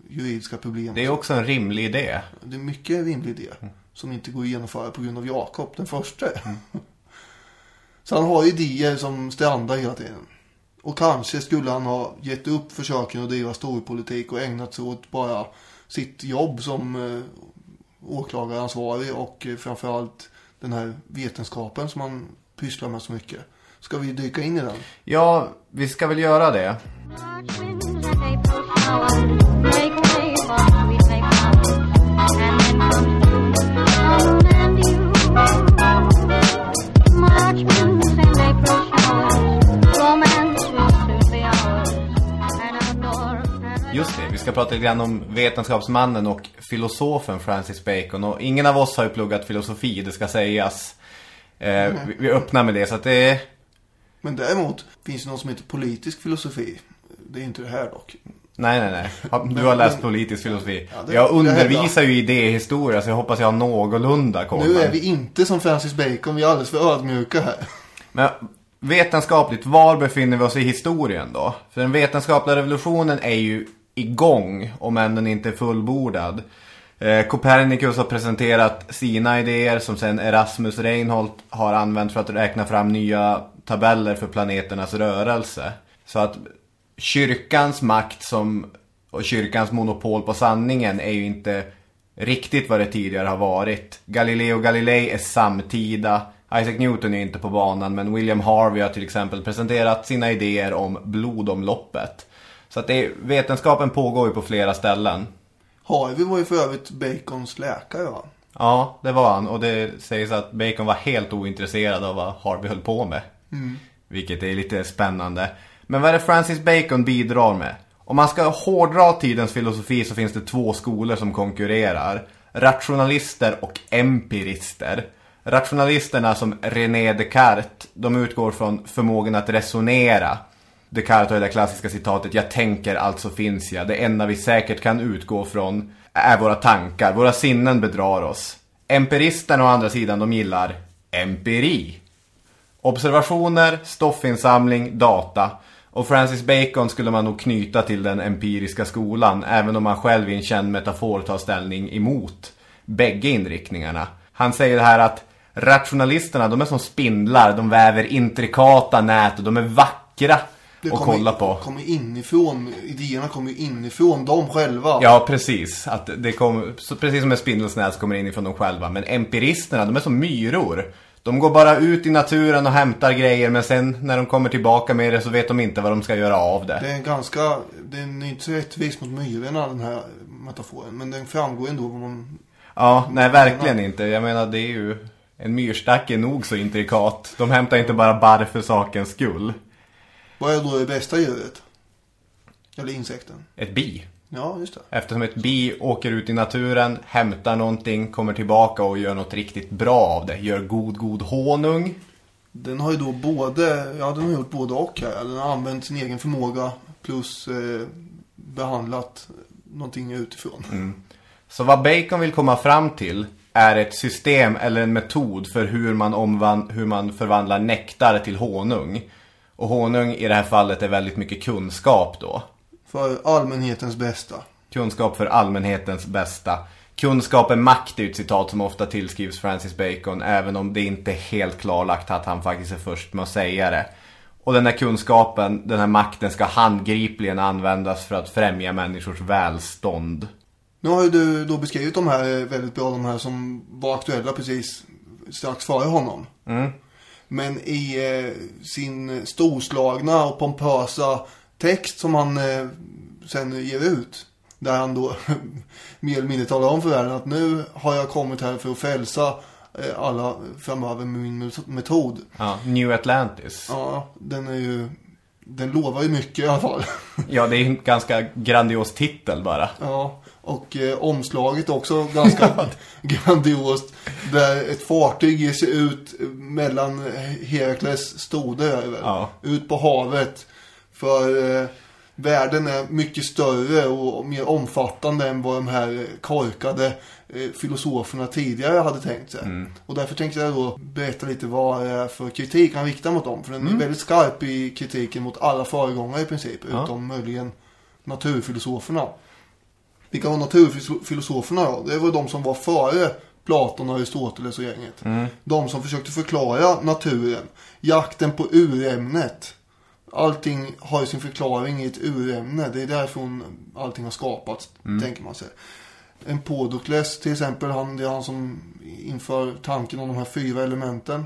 juridiska problem. Det är också en rimlig idé. Det är mycket rimlig idé. Som inte går att genomföra på grund av Jakob den första. (laughs) Så han har idéer som strandar hela tiden. Och kanske skulle han ha gett upp försöken att driva storpolitik och ägnat sig åt bara sitt jobb som eh, åklagaransvarig och eh, framförallt den här vetenskapen som han pysslar med så mycket. Ska vi dyka in i den? Ja, vi ska väl göra det. March Just det, vi ska prata lite grann om vetenskapsmannen och filosofen Francis Bacon. Och ingen av oss har ju pluggat filosofi, det ska sägas. Eh, vi, vi öppnar med det, så att det är... Men däremot finns det något som heter politisk filosofi. Det är inte det här dock. Nej, nej, nej. Du har läst politisk filosofi. Ja, det- jag undervisar ju i idéhistoria, så jag hoppas jag har någorlunda koll. Nu är vi inte som Francis Bacon, vi är alldeles för ödmjuka här. Men vetenskapligt, var befinner vi oss i historien då? För den vetenskapliga revolutionen är ju igång, om än den inte är fullbordad. Eh, Copernicus har presenterat sina idéer som sen Erasmus Reinhold har använt för att räkna fram nya tabeller för planeternas rörelse. Så att kyrkans makt som, och kyrkans monopol på sanningen är ju inte riktigt vad det tidigare har varit. Galileo Galilei är samtida. Isaac Newton är inte på banan men William Harvey har till exempel presenterat sina idéer om blodomloppet. Så att det, vetenskapen pågår ju på flera ställen. Harvey var ju för övrigt Bacons läkare va? Ja, det var han. Och det sägs att Bacon var helt ointresserad av vad Harvey höll på med. Vilket är lite spännande. Men vad är det Francis Bacon bidrar med? Om man ska hårdra tidens filosofi så finns det två skolor som konkurrerar. Rationalister och empirister. Rationalisterna som René Descartes, de utgår från förmågan att resonera. Descartes har det där klassiska citatet Jag tänker, alltså finns jag. Det enda vi säkert kan utgå från är våra tankar. Våra sinnen bedrar oss. Empiristerna å andra sidan, de gillar empiri. Observationer, stoffinsamling, data. Och Francis Bacon skulle man nog knyta till den empiriska skolan, även om han själv i en känd metafor tar ställning emot bägge inriktningarna. Han säger här att rationalisterna, de är som spindlar, de väver intrikata nät och de är vackra det att kommer- kolla på. kommer inifrån, idéerna kommer ju inifrån dem själva. Ja, precis. Att det så precis som en spindelsnät så kommer inifrån dem själva. Men empiristerna, de är som myror. De går bara ut i naturen och hämtar grejer men sen när de kommer tillbaka med det så vet de inte vad de ska göra av det. Det är en ganska, den är inte så rättvis mot myrorna den här metaforen. Men den framgår ändå vad man, Ja, nej verkligen inte. Jag menar det är ju, en myrstack är nog så intrikat. De hämtar inte bara barr för sakens skull. Vad är då det bästa djuret? Eller insekten? Ett bi. Ja, just det. Eftersom ett bi åker ut i naturen, hämtar någonting, kommer tillbaka och gör något riktigt bra av det. Gör god, god honung. Den har ju då både, ja den har gjort både och här. Den har använt sin egen förmåga plus eh, behandlat någonting utifrån. Så vad Bacon vill komma fram till är ett system eller en metod för hur man, omvan- hur man förvandlar nektar till honung. Och honung i det här fallet är väldigt mycket kunskap då. För allmänhetens bästa. Kunskap för allmänhetens bästa. Kunskap är makt är ett citat som ofta tillskrivs Francis Bacon även om det inte är helt klarlagt att han faktiskt är först med att säga det. Och den här kunskapen, den här makten ska handgripligen användas för att främja människors välstånd. Nu har ju du då beskrivit de här eh, väldigt bra, de här som var aktuella precis strax före honom. Men i eh, sin storslagna och pompösa text som han eh, sen ger ut. Där han då (laughs) mer eller mindre talar om för världen att nu har jag kommit här för att frälsa eh, alla framöver med min metod. Ja, New Atlantis. Ja, den är ju, den lovar ju mycket i alla fall. Ja, det är en ganska grandios titel bara. Ja, och eh, omslaget också ganska (laughs) grandiost. Där ett fartyg ger sig ut mellan Herakles väl? Ja. Ut på havet. För eh, världen är mycket större och mer omfattande än vad de här korkade eh, filosoferna tidigare hade tänkt sig. Och därför tänkte jag då berätta lite vad det är för kritik han riktar mot dem. För den är väldigt skarp i kritiken mot alla föregångare i princip. Ja. Utom möjligen naturfilosoferna. Vilka var naturfilosoferna då? Det var de som var före Platon, Aristoteles och gänget. De som försökte förklara naturen. Jakten på urämnet. allting har ju sin förklaring i ett urämne. Det är därifrån allting har skapats, tänker man sig. Empodokles till exempel, han, det är han som inför tanken om de här fyra elementen.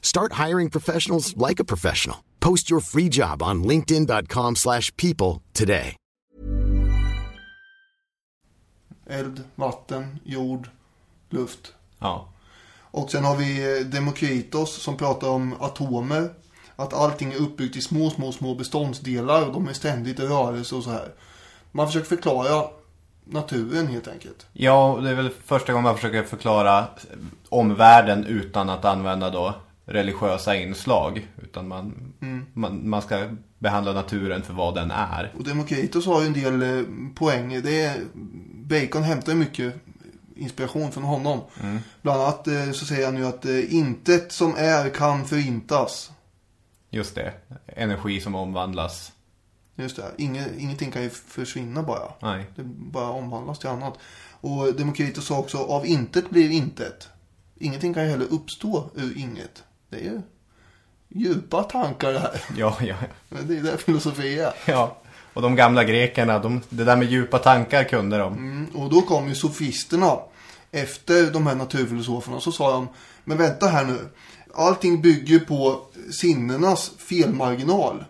Start hiring professionals like a professional. Post your free job on linkedin.com/people slash people today. Eld, vatten, jord, luft. Ja. Och sen har vi eh, Demokritos som pratar om atomer. Att allting är uppbyggt i små, små, små beståndsdelar och de är ständigt i rörelse och så här. Man försöker förklara naturen helt enkelt. Ja, det är väl första gången man försöker förklara omvärlden utan att använda då religiösa inslag. Utan man, man, man ska behandla naturen för vad den är. Och Demokritos har ju en del eh, poänger. Det är, Bacon hämtar mycket inspiration från honom. Bland annat eh, så säger han ju att eh, intet som är kan förintas. Just det. Energi som omvandlas. Just det, Inge, ingenting kan ju försvinna bara. Nej. Det bara omvandlas till annat. Och Demokritos sa också, av intet blir intet. Ingenting kan ju heller uppstå ur inget. Det är ju djupa tankar det här. Ja, ja, Men det är där filosofi är. ja. Och de gamla grekerna, de, det där med djupa tankar kunde de. Mm, och då kom ju sofisterna. Efter de här naturfilosoferna så sa de, men vänta här nu. Allting bygger på sinnenas felmarginal.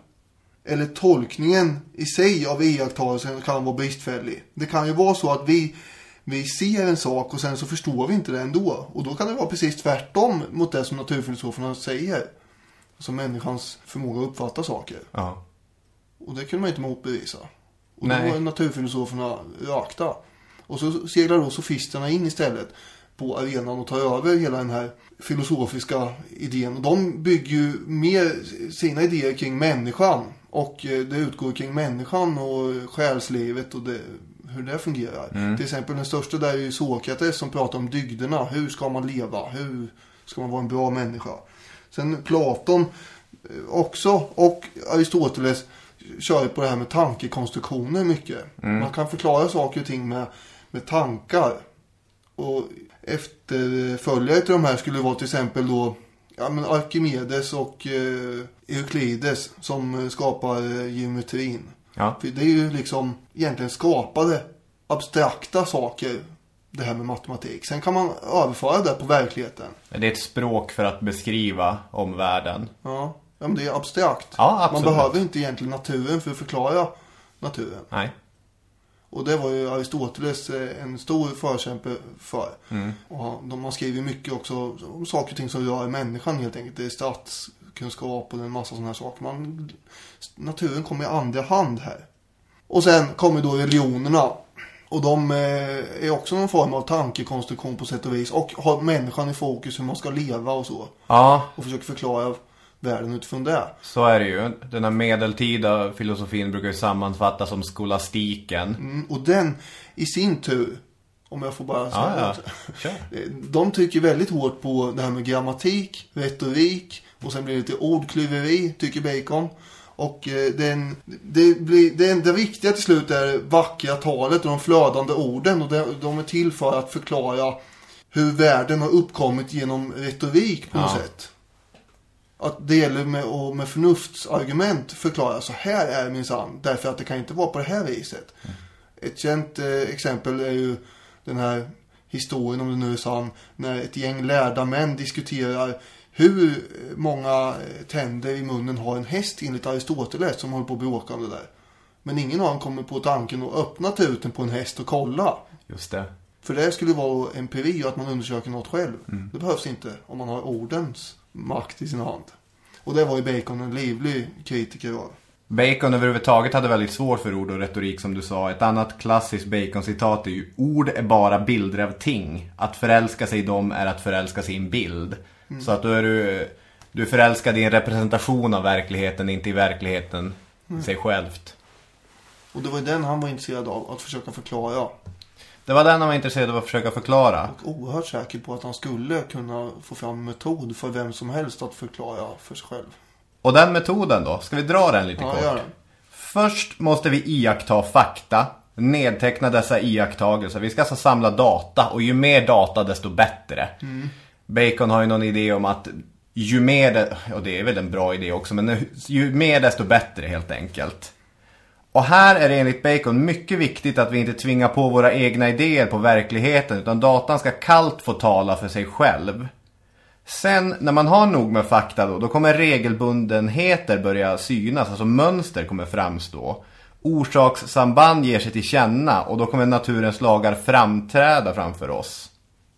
Eller tolkningen i sig av iakttagelsen kan vara bristfällig. Det kan ju vara så att vi, vi ser en sak och sen så förstår vi inte det ändå. Och då kan det vara precis tvärtom mot det som naturfilosoferna säger. Alltså människans förmåga att uppfatta saker. Ja. Och det kunde man inte motbevisa. Och Nej. då var naturfilosoferna rökta. Och så seglar då sofisterna in istället på arenan och tar över hela den här filosofiska idén. Och de bygger ju mer sina idéer kring människan. Och eh, det utgår kring människan och själslivet och det, hur det fungerar. Till exempel den största där är ju Sokrates som pratar om dygderna. Hur ska man leva? Hur ska man vara en bra människa? Sen Platon eh, också och Aristoteles kör ju på det här med tankekonstruktioner mycket. Man kan förklara saker och ting med, med tankar. Och efterföljare till de här skulle vara till exempel då ja, men Archimedes och eh, Euklides som skapar eh, geometrin. Ja. För det är ju liksom egentligen skapade abstrakta saker det här med matematik. Sen kan man överföra det på verkligheten. Det är ett språk för att beskriva omvärlden. Ja, ja men det är abstrakt. Ja, absolut. Man behöver inte egentligen naturen för att förklara naturen. Nej. Och det var ju Aristoteles eh, en stor förkämpe för. Mm. Och har skrivit mycket också om saker och ting som rör människan helt enkelt. Det är statskunskap och en massa sådana här saker. Man, naturen kommer i andra hand här. Och sen kommer då religionerna. Och de eh, är också någon form av tankekonstruktion på sätt och vis. Och har människan i fokus hur man ska leva och så. Ja, Och försöker förklara världen utifrån det. så är det ju. Den här medeltida filosofin brukar ju sammanfattas som skolastiken. Mm, och den i sin tur, om jag får bara säga Ja, ja. (laughs) De trycker väldigt hårt på det här med grammatik, retorik och sen blir det lite ordklyveri, tycker Bacon. Och eh, den, det, blir, det, det viktiga till slut är det vackra talet och de flödande orden. Och de, de är till för att förklara hur världen har uppkommit genom retorik på något Ja. sätt. Att det gäller med, och med förnuftsargument förklara så här är det minsann. Därför att det kan inte vara på det här viset. Ett känt eh, exempel är ju den här historien, om det nu är sann, när ett gäng lärda män diskuterar hur många tänder i munnen har en häst enligt Aristoteles som håller på att bråka om det där. Men ingen av dem kommer på tanken att öppna truten på en häst och kolla. Just det. För det skulle vara empiri och att man undersöker något själv. Det behövs inte om man har ordens makt i sin hand. Och det var ju Bacon en livlig kritiker av. Bacon överhuvudtaget hade väldigt svårt för ord och retorik som du sa. Ett annat klassiskt Bacon-citat är ju Ord är bara bilder av ting. Att förälska sig i dem är att förälska sig i en bild. Så att då är du, du är förälskad i en representation av verkligheten, inte i verkligheten sig självt. Och det var ju den han var intresserad av, att försöka förklara. Det var den han var intresserad av att försöka förklara. Och oerhört säker på att han skulle kunna få fram en metod för vem som helst att förklara för sig själv. Och den metoden då, ska vi dra den lite Ja, kort? gör det. Först måste vi iaktta fakta, nedteckna dessa iakttagelser. Vi ska alltså samla data och ju mer data desto bättre. Bacon har ju någon idé om att ju mer, det, och det är väl en bra idé också, men ju mer desto bättre helt enkelt. Och här är det enligt Bacon mycket viktigt att vi inte tvingar på våra egna idéer på verkligheten utan datan ska kallt få tala för sig själv. Sen när man har nog med fakta då, då kommer regelbundenheter börja synas, alltså mönster kommer framstå. Orsakssamband ger sig till känna och då kommer naturens lagar framträda framför oss.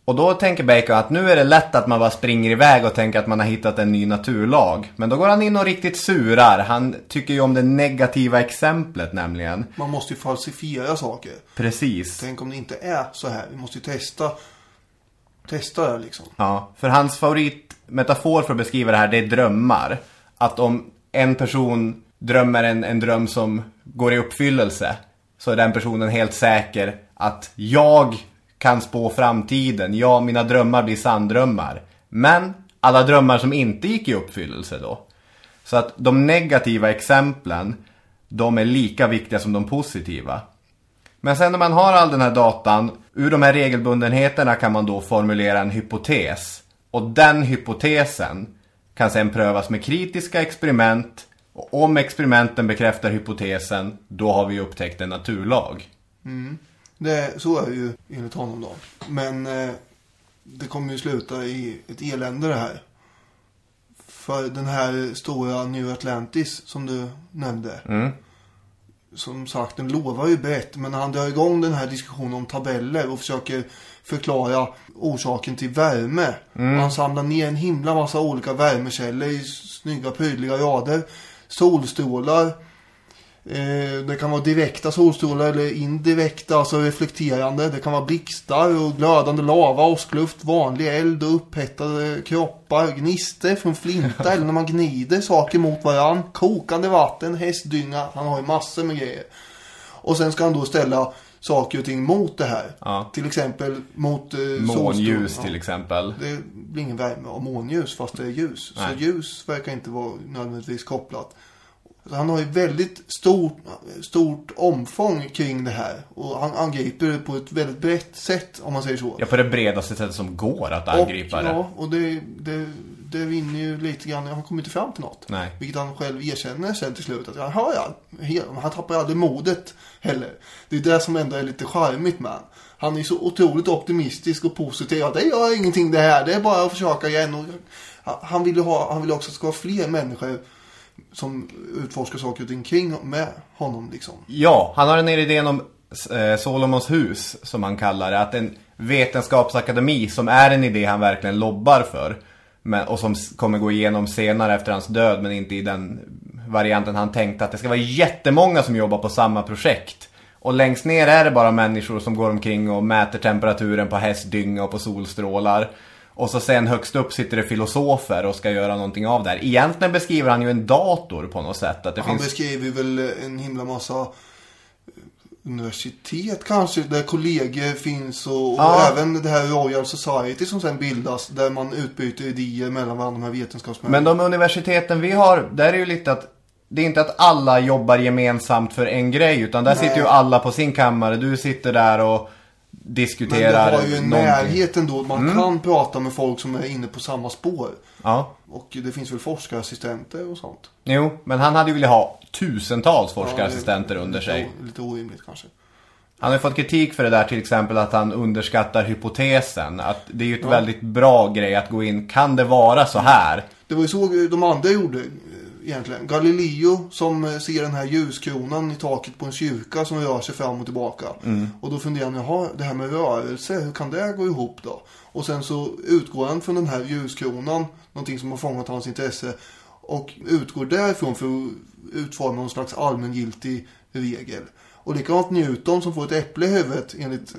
Och då tänker Bacon att nu är det lätt att man bara springer iväg och tänker att man har hittat en ny naturlag. Men då går han in och riktigt surar. Han tycker ju om det negativa exemplet nämligen. Man måste ju falsifiera saker. Precis. Tänk om det inte är så här. Vi måste ju testa. Testa det liksom. Ja, för hans favoritmetafor för att beskriva det här, det är drömmar. Att om en person drömmer en, en dröm som går i uppfyllelse, så är den personen helt säker att jag kan spå framtiden. Ja, mina drömmar blir sanndrömmar. Men alla drömmar som inte gick i uppfyllelse då. Så att de negativa exemplen, de är lika viktiga som de positiva. Men sen när man har all den här datan, ur de här regelbundenheterna kan man då formulera en hypotes. Och den hypotesen kan sen prövas med kritiska experiment. Och om experimenten bekräftar hypotesen, då har vi upptäckt en naturlag. Mm. Det, så är det ju enligt honom då. Men eh, det kommer ju sluta i ett elände det här. För den här stora New Atlantis som du nämnde. Som sagt, den lovar ju brett. Men när han drar igång den här diskussionen om tabeller och försöker förklara orsaken till värme. Och han samlar ner en himla massa olika värmekällor i snygga prydliga rader. Solstrålar. Eh, det kan vara direkta solstrålar eller indirekta, alltså reflekterande. Det kan vara blixtar och glödande lava, åskluft, vanlig eld och upphettade kroppar. Gnister från flinta (laughs) eller när man gnider saker mot varann. Kokande vatten, hästdynga. Han har ju massor med grejer. Och sen ska han då ställa saker och ting mot det här. Ja. Till exempel mot eh, Månljus solstrålar. till exempel. Det blir ingen värme av månljus fast det är ljus. Nej. Så ljus verkar inte vara nödvändigtvis kopplat. Han har ju väldigt stort, stort omfång kring det här. Och han angriper det på ett väldigt brett sätt om man säger så. Ja, på det bredaste sättet som går att angripa och, det. Ja, och det, det, det vinner ju lite grann. Han kommer inte fram till något. Nej. Vilket han själv erkänner sen till slut. Att han, har ja, han tappar aldrig modet heller. Det är det som ändå är lite charmigt med han. Är så otroligt optimistisk och positiv. Ja, det gör ingenting det här. Det är bara att försöka igen. Och, han- han vill ju ha, han vill också att det ska vara fler människor som utforskar saker och ting kring med honom liksom. Ja, han har den här idén om eh, Solomons hus, som han kallar det. Att en vetenskapsakademi, som är en idé han verkligen lobbar för. Men, och som kommer gå igenom senare efter hans död, men inte i den varianten han tänkte att det ska vara jättemånga som jobbar på samma projekt. Och längst ner är det bara människor som går omkring och mäter temperaturen på hästdynga och på solstrålar. Och så sen högst upp sitter det filosofer och ska göra någonting av det här. Egentligen beskriver han ju en dator på något sätt. Att det Han finns... beskriver väl en himla massa eh, universitet kanske, där kollegor finns och, och Ja. även det här Royal Society som sen bildas där man utbyter idéer mellan varandra, de här vetenskapsmännen. Men de universiteten vi har, där är ju lite att det är inte att alla jobbar gemensamt för en grej utan där sitter ju alla på sin kammare. Du sitter där och Men det diskuterar har ju en någonting. närhet ändå. Man kan prata med folk som är inne på samma spår. Ja. Och det finns väl forskarassistenter och sånt. Jo, men han hade ju velat ha tusentals Ja, forskarassistenter är under sig. Lite orimligt kanske. Han har ju fått kritik för det där till exempel att han underskattar hypotesen. Att det är ju ett väldigt bra grej att gå in. Kan det vara så här? Det var ju så de andra gjorde egentligen. Galileo som eh, ser den här ljuskronan i taket på en kyrka som rör sig fram och tillbaka. Och då funderar han, jaha, det här med rörelse, hur kan det gå ihop då? Och sen så utgår han från den här ljuskronan, någonting som har fångat hans intresse. Och utgår därifrån för att utforma någon slags allmängiltig regel. Och likadant Newton som får ett äpple i huvudet enligt,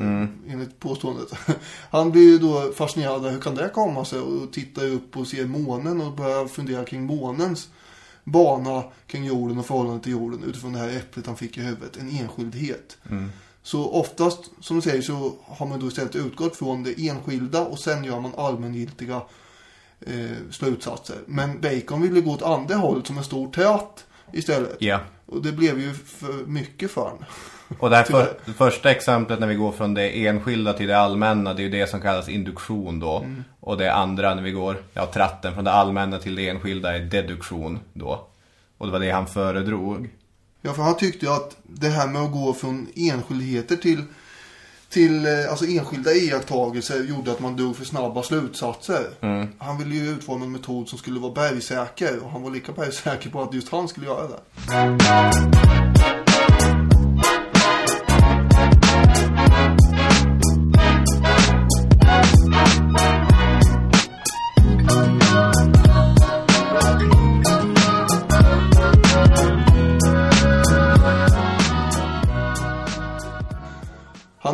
enligt påståendet. (laughs) Han blir ju då fascinerad. Hur kan det komma sig? Och tittar upp och ser månen och börjar fundera kring månens bana kring jorden och förhållande till jorden utifrån det här äpplet han fick i huvudet. En enskildhet. Så oftast, som du säger, så har man då istället utgått från det enskilda och sen gör man allmängiltiga eh, slutsatser. Men Bacon ville gå åt andra hållet som en stor tratt istället. Ja. Och det blev ju för mycket för honom. Och det här för, första exemplet när vi går från det enskilda till det allmänna, det är ju det som kallas induktion då. Mm. Och det andra när vi går, ja tratten från det allmänna till det enskilda är deduktion då. Och det var det han föredrog. Ja, för han tyckte ju att det här med att gå från enskildheter till, till eh, alltså enskilda iakttagelser gjorde att man drog för snabba slutsatser. Han ville ju utforma en metod som skulle vara bergsäker och han var lika bergsäker på att just han skulle göra det.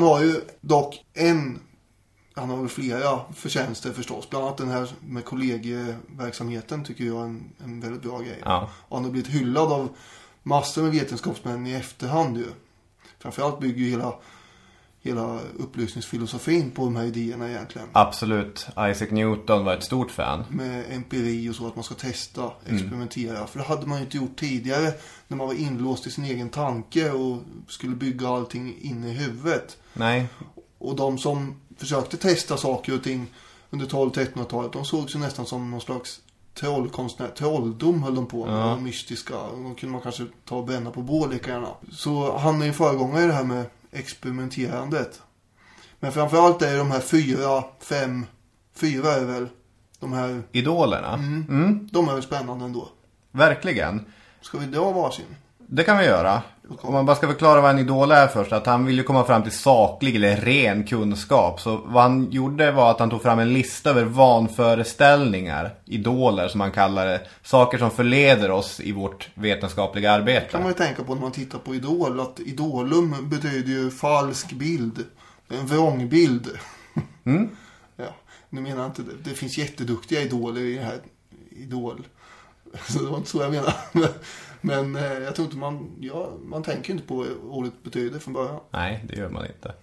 Han har ju dock en, han har väl flera förtjänster förstås. Bland annat den här med kollegieverksamheten tycker jag är en, en väldigt bra grej. Ja. Och han har blivit hyllad av massor med vetenskapsmän i efterhand ju. Framförallt bygger ju hela, hela upplysningsfilosofin på de här idéerna egentligen. Absolut. Isaac Newton var ett stort fan. Med empiri och så, att man ska testa, experimentera. För det hade man ju inte gjort tidigare när man var inlåst i sin egen tanke och skulle bygga allting inne i huvudet. Nej. Och de som försökte testa saker och ting under 12-1300-talet, de såg sig nästan som någon slags trollkonstnär. Trolldom höll de på med, de mystiska. De kunde man kanske ta och bränna på bål lika gärna. Så han är en föregångare i det här med experimenterandet. Men framförallt är det de här fyra, fem, fyra är väl de här, Idolerna. Mm. de är väl spännande ändå. Verkligen. Ska vi dra varsin? Det kan vi göra. Om man bara ska förklara vad en idol är först. Att han vill ju komma fram till saklig eller ren kunskap. Så vad han gjorde var att han tog fram en lista över vanföreställningar. Idoler som han kallar det. Saker som förleder oss i vårt vetenskapliga arbete. kan man ju tänka på när man tittar på Idol. Att idolum betyder ju falsk bild. En vrångbild. (laughs) ja, nu menar jag inte det. Det finns jätteduktiga idoler i det här Idol. (laughs) Så det var inte så jag menade. Men eh, jag tror inte man, ja, man tänker inte på vad ordet betyder från början. Nej, det gör man inte.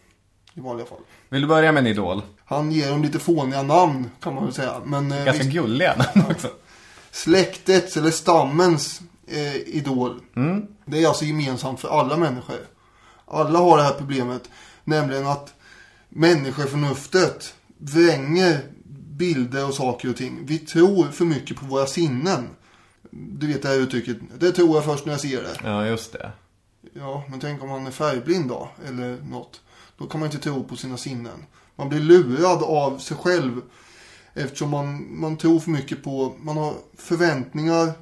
I vanliga fall. Vill du börja med en idol? Han ger dem lite fåniga namn kan man väl säga. Men eh, Ganska visst, gulliga namn också. släktets eller stammens eh, idol. Det är alltså gemensamt för alla människor. Alla har det här problemet. Nämligen att människoförnuftet vränger bilder och saker och ting. Vi tror för mycket på våra sinnen. Du vet det här uttrycket. Det tror jag först när jag ser det. Ja, just det. Ja, men tänk om man är färgblind då, eller något. Då kan man inte tro på sina sinnen. Man blir lurad av sig själv. Eftersom man, man tror för mycket på, man har förväntningar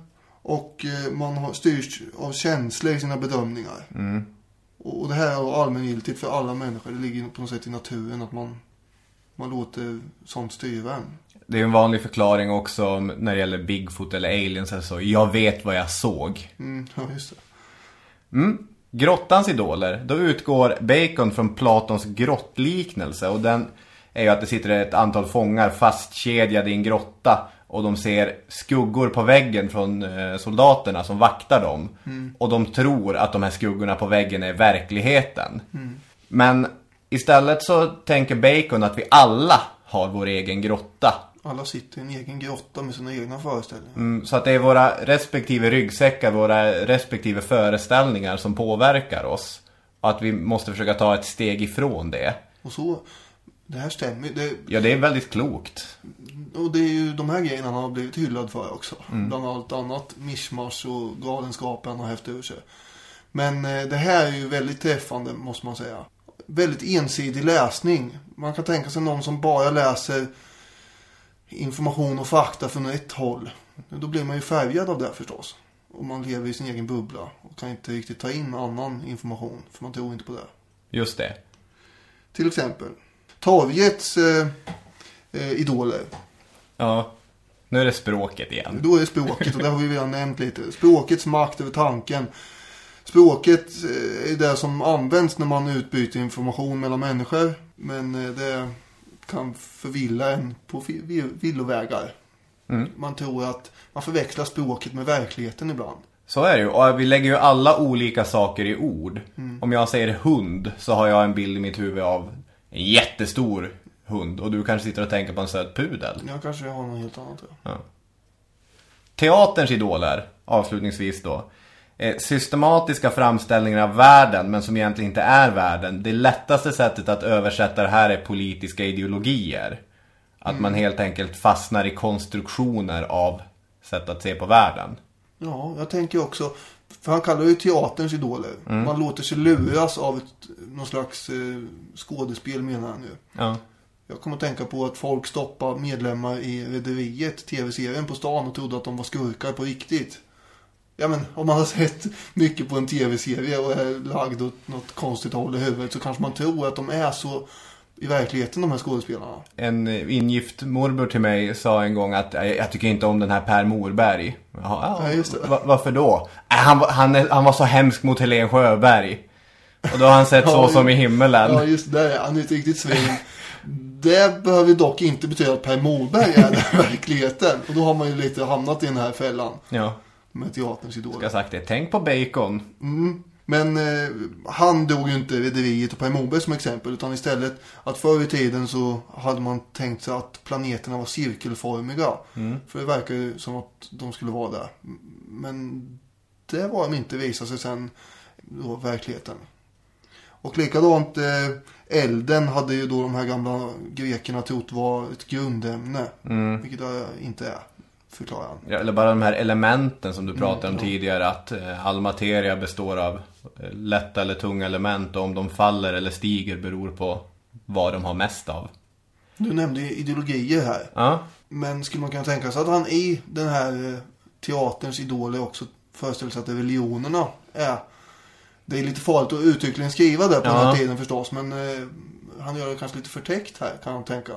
och eh, man har styrs av känslor i sina bedömningar. Och, och det här är allmängiltigt för alla människor. Det ligger på något sätt i naturen att man, man låter sånt styra en. Det är en vanlig förklaring också om- när det gäller Bigfoot eller aliens eller så. Jag vet vad jag såg. Mm, ja, just det. Grottans idoler, då utgår Bacon från Platons grottliknelse och den är ju att det sitter ett antal fångar fastkedjade i en grotta och de ser skuggor på väggen från eh, soldaterna som vaktar dem. Och de tror att de här skuggorna på väggen är verkligheten. Men istället så tänker Bacon att vi alla har vår egen grotta. Alla sitter i en egen grotta med sina egna föreställningar. Mm, Så att det är våra respektive ryggsäckar, våra respektive föreställningar som påverkar oss. Och att vi måste försöka ta ett steg ifrån det. Och så, det här stämmer det, Ja, det är väldigt klokt. Och det är ju de här grejerna han har blivit hyllad för också. Bland allt annat mischmasch och galenskapen han har haft över sig. Men eh, det här är ju väldigt träffande måste man säga. Väldigt ensidig läsning. Man kan tänka sig någon som bara läser information och fakta från ett håll. Då blir man ju färgad av det förstås. Och man lever i sin egen bubbla och kan inte riktigt ta in annan information. För man tror inte på det. Just det. Till exempel Torgets eh, eh, idoler. Ja, nu är det språket igen. Då är det språket och det har vi redan nämnt lite. Språkets makt över tanken. Språket eh, är det som används när man utbyter information mellan människor. Men eh, det kan förvilla en på vi- vi- villovägar. Man tror att man förväxlar språket med verkligheten ibland. Så är det ju. Och vi lägger ju alla olika saker i ord. Om jag säger hund så har jag en bild i mitt huvud av en jättestor hund. Och du kanske sitter och tänker på en söt pudel. Jag kanske har något helt annat. Ja. Teaterns idoler, avslutningsvis då. Eh, systematiska framställningar av världen, men som egentligen inte är världen. Det lättaste sättet att översätta det här är politiska ideologier. Att man helt enkelt fastnar i konstruktioner av sätt att se på världen. Ja, jag tänker också. För han kallar ju teaterns idoler. Man låter sig luras av ett, någon slags eh, skådespel menar han ju. Ja. Jag kommer att tänka på att folk stoppar medlemmar i Rederiet, tv-serien på stan och trodde att de var skurkar på riktigt. Ja men om man har sett mycket på en tv-serie och är lagd åt något konstigt håll i huvudet så kanske man tror att de är så i verkligheten de här skådespelarna. En ingift morbror till mig sa en gång att "Jag- tycker inte om den här Per Morberg. Jaha, Ja, just det. Va- varför då? "Äh, Han, var- han, han var så hemsk mot Helen Sjöberg. Och då har han sett (laughs) Så Ja, som i himmelen. Ja just det, han är ett riktigt svin. Det behöver dock inte betyda att Per Morberg är den (laughs) verkligheten. Och då har man ju lite hamnat i den här fällan Ja, med teaterns ska idoler. ha sagt det. Tänk på bacon. Men eh, han dog ju inte Rederiet och Per Morberg som exempel. Utan istället att förr i tiden så hade man tänkt sig att planeterna var cirkelformiga. För det verkar ju som att de skulle vara det. Men det var de inte visade sig sen då verkligheten. Och likadant eh, elden hade ju då de här gamla grekerna trott var ett grundämne. Vilket det inte är, förklarar han. Ja, Eller bara de här elementen som du pratade om tidigare. Att eh, all materia består av eh, lätta eller tunga element. Och om de faller eller stiger beror på vad de har mest av. Du nämnde ideologier här. Ja, Men skulle man kunna tänka sig att han i den här eh, teaterns idoler också föreställer sig att religionerna är... Det är lite farligt att uttryckligen skriva det på den Ja. här tiden förstås. Men eh, han gör det kanske lite förtäckt här kan man tänka.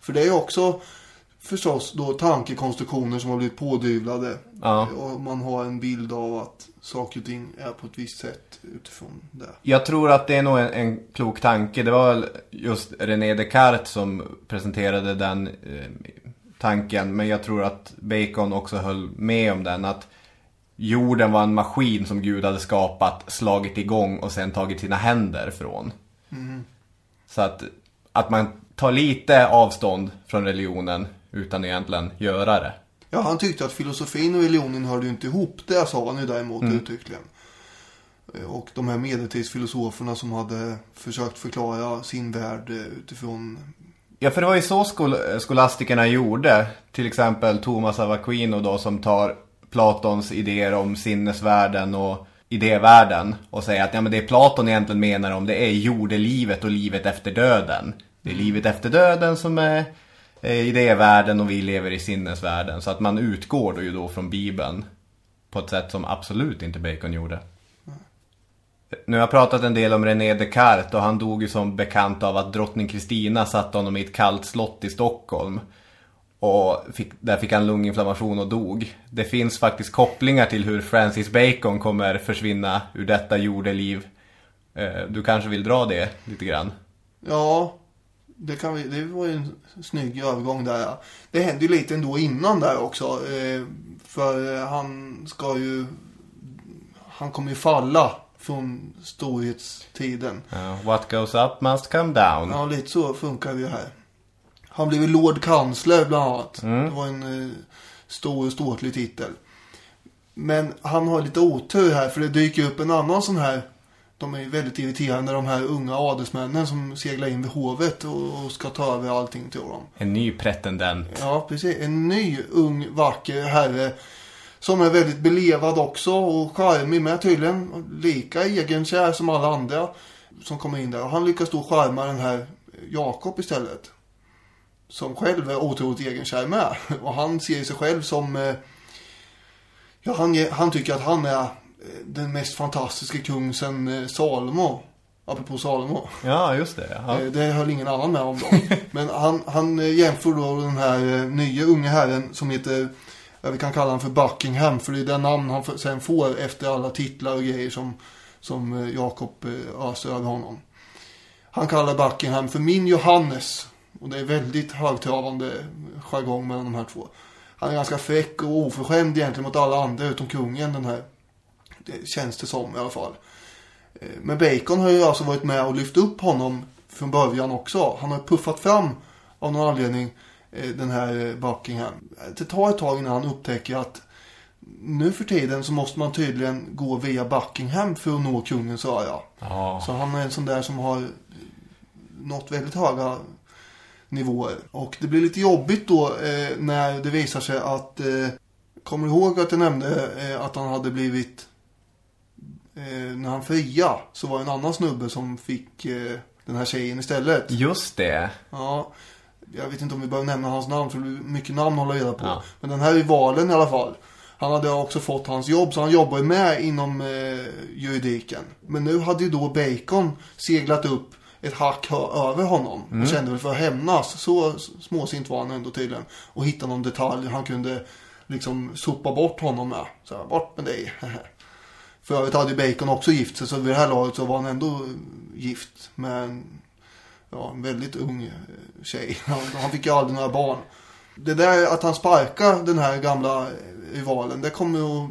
För det är ju också förstås då tankekonstruktioner som har blivit pådyvlade. Ja. Och man har en bild av att saker och ting är på ett visst sätt utifrån det. Jag tror att det är nog en, en klok tanke. Det var just René Descartes som presenterade den eh, tanken. Men jag tror att Bacon också höll med om den. Att jorden var en maskin som Gud hade skapat, slagit igång och sen tagit sina händer från. Så att, att man tar lite avstånd från religionen utan egentligen göra det. Ja, han tyckte att filosofin och religionen hörde inte ihop. Det sa han ju däremot uttryckligen. Eh, Och de här medeltidsfilosoferna som hade försökt förklara sin värld eh, utifrån... Ja, för det var ju så skol skolastikerna gjorde. Till exempel Thomas av Aquino då som tar Platons idéer om sinnesvärlden och idévärlden och säger att ja, men det Platon egentligen menar om det är jordelivet och livet efter döden. Det är livet efter döden som är eh, Eh, idévärlden och vi lever i sinnesvärlden. Så att man utgår då ju då från Bibeln på ett sätt som absolut inte Bacon gjorde. Nu har jag pratat en del om René Descartes och han dog ju som bekant av att drottning Kristina satte honom i ett kallt slott i Stockholm. Och fick, där fick han lunginflammation och dog. Det finns faktiskt kopplingar till hur Francis Bacon kommer försvinna ur detta jordeliv. Eh, du kanske vill dra det lite grann? Ja, det, kan vi, det var ju en snygg övergång där. ja. Det hände ju lite ändå innan där också. Eh, för han ska ju... Han kommer ju falla från storhetstiden. Ja, what goes up must come down. Ja, lite så funkar det ju här. Han blev ju Lord Kansler bland annat. Det var en eh, stor och ståtlig titel. Men han har lite otur här för det dyker upp en annan sån här. De är ju väldigt irriterande de här unga adelsmännen som seglar in vid hovet och, och ska ta över allting till dem. En ny pretendent. Ja, precis. En ny, ung, vacker herre. Som är väldigt belevad också och charmig med tydligen. Lika egenkär som alla andra som kommer in där. Och han lyckas då charma den här Jakob istället. Som själv är otroligt egenkär med. (laughs) Och han ser sig själv som... eh, Ja, han, han tycker att han är den mest fantastiska kung sen eh, Salomo. Apropå Salomo. Ja, just det. Ja. Eh, Det höll ingen annan med om då. (laughs) Men han, han eh, jämför då den här nya unge herren som heter, vi kan kalla honom för Buckingham. För det är den namn han sen får efter alla titlar och grejer som, som Jakob öser över honom. Han kallar Buckingham för min Johannes. Och det är väldigt högtravande jargong mellan de här två. Han är ganska fräck och oförskämd egentligen mot alla andra utom kungen den här. Det känns det som i alla fall. Eh, Men Bacon har ju alltså varit med och lyft upp honom från början också. Han har puffat fram av någon anledning eh, den här eh, Buckingham. Det tar ett tag innan han upptäcker att nu för tiden så måste man tydligen gå via Buckingham för att nå kungens öra. Ja. Så han är en sån där som har nått väldigt höga nivåer. Och det blir lite jobbigt då eh, när det visar sig att eh, Kommer ihåg att jag nämnde eh, att han hade blivit eh, När han fria så var det en annan snubbe som fick eh, den här tjejen istället. Just det. Ja, jag vet inte om vi behöver nämna hans namn för det blir mycket namn att hålla reda på. Ja. Men den här rivalen i alla fall. Han hade också fått hans jobb så han jobbar med inom eh, juridiken. Men nu hade ju då Bacon seglat upp ett hack över honom. Och kände väl för att hämnas. Så småsint var han ändå tydligen. Och hitta någon detalj han kunde liksom sopa bort honom med. Så här, bort med dig. (laughs) För övrigt hade Bacon också gift sig så vid det här laget så var han ändå gift med en ja, en väldigt ung eh, tjej. (laughs) Han, han fick ju aldrig några barn. Det där att han sparkar den här gamla eh, rivalen, det kommer ju att,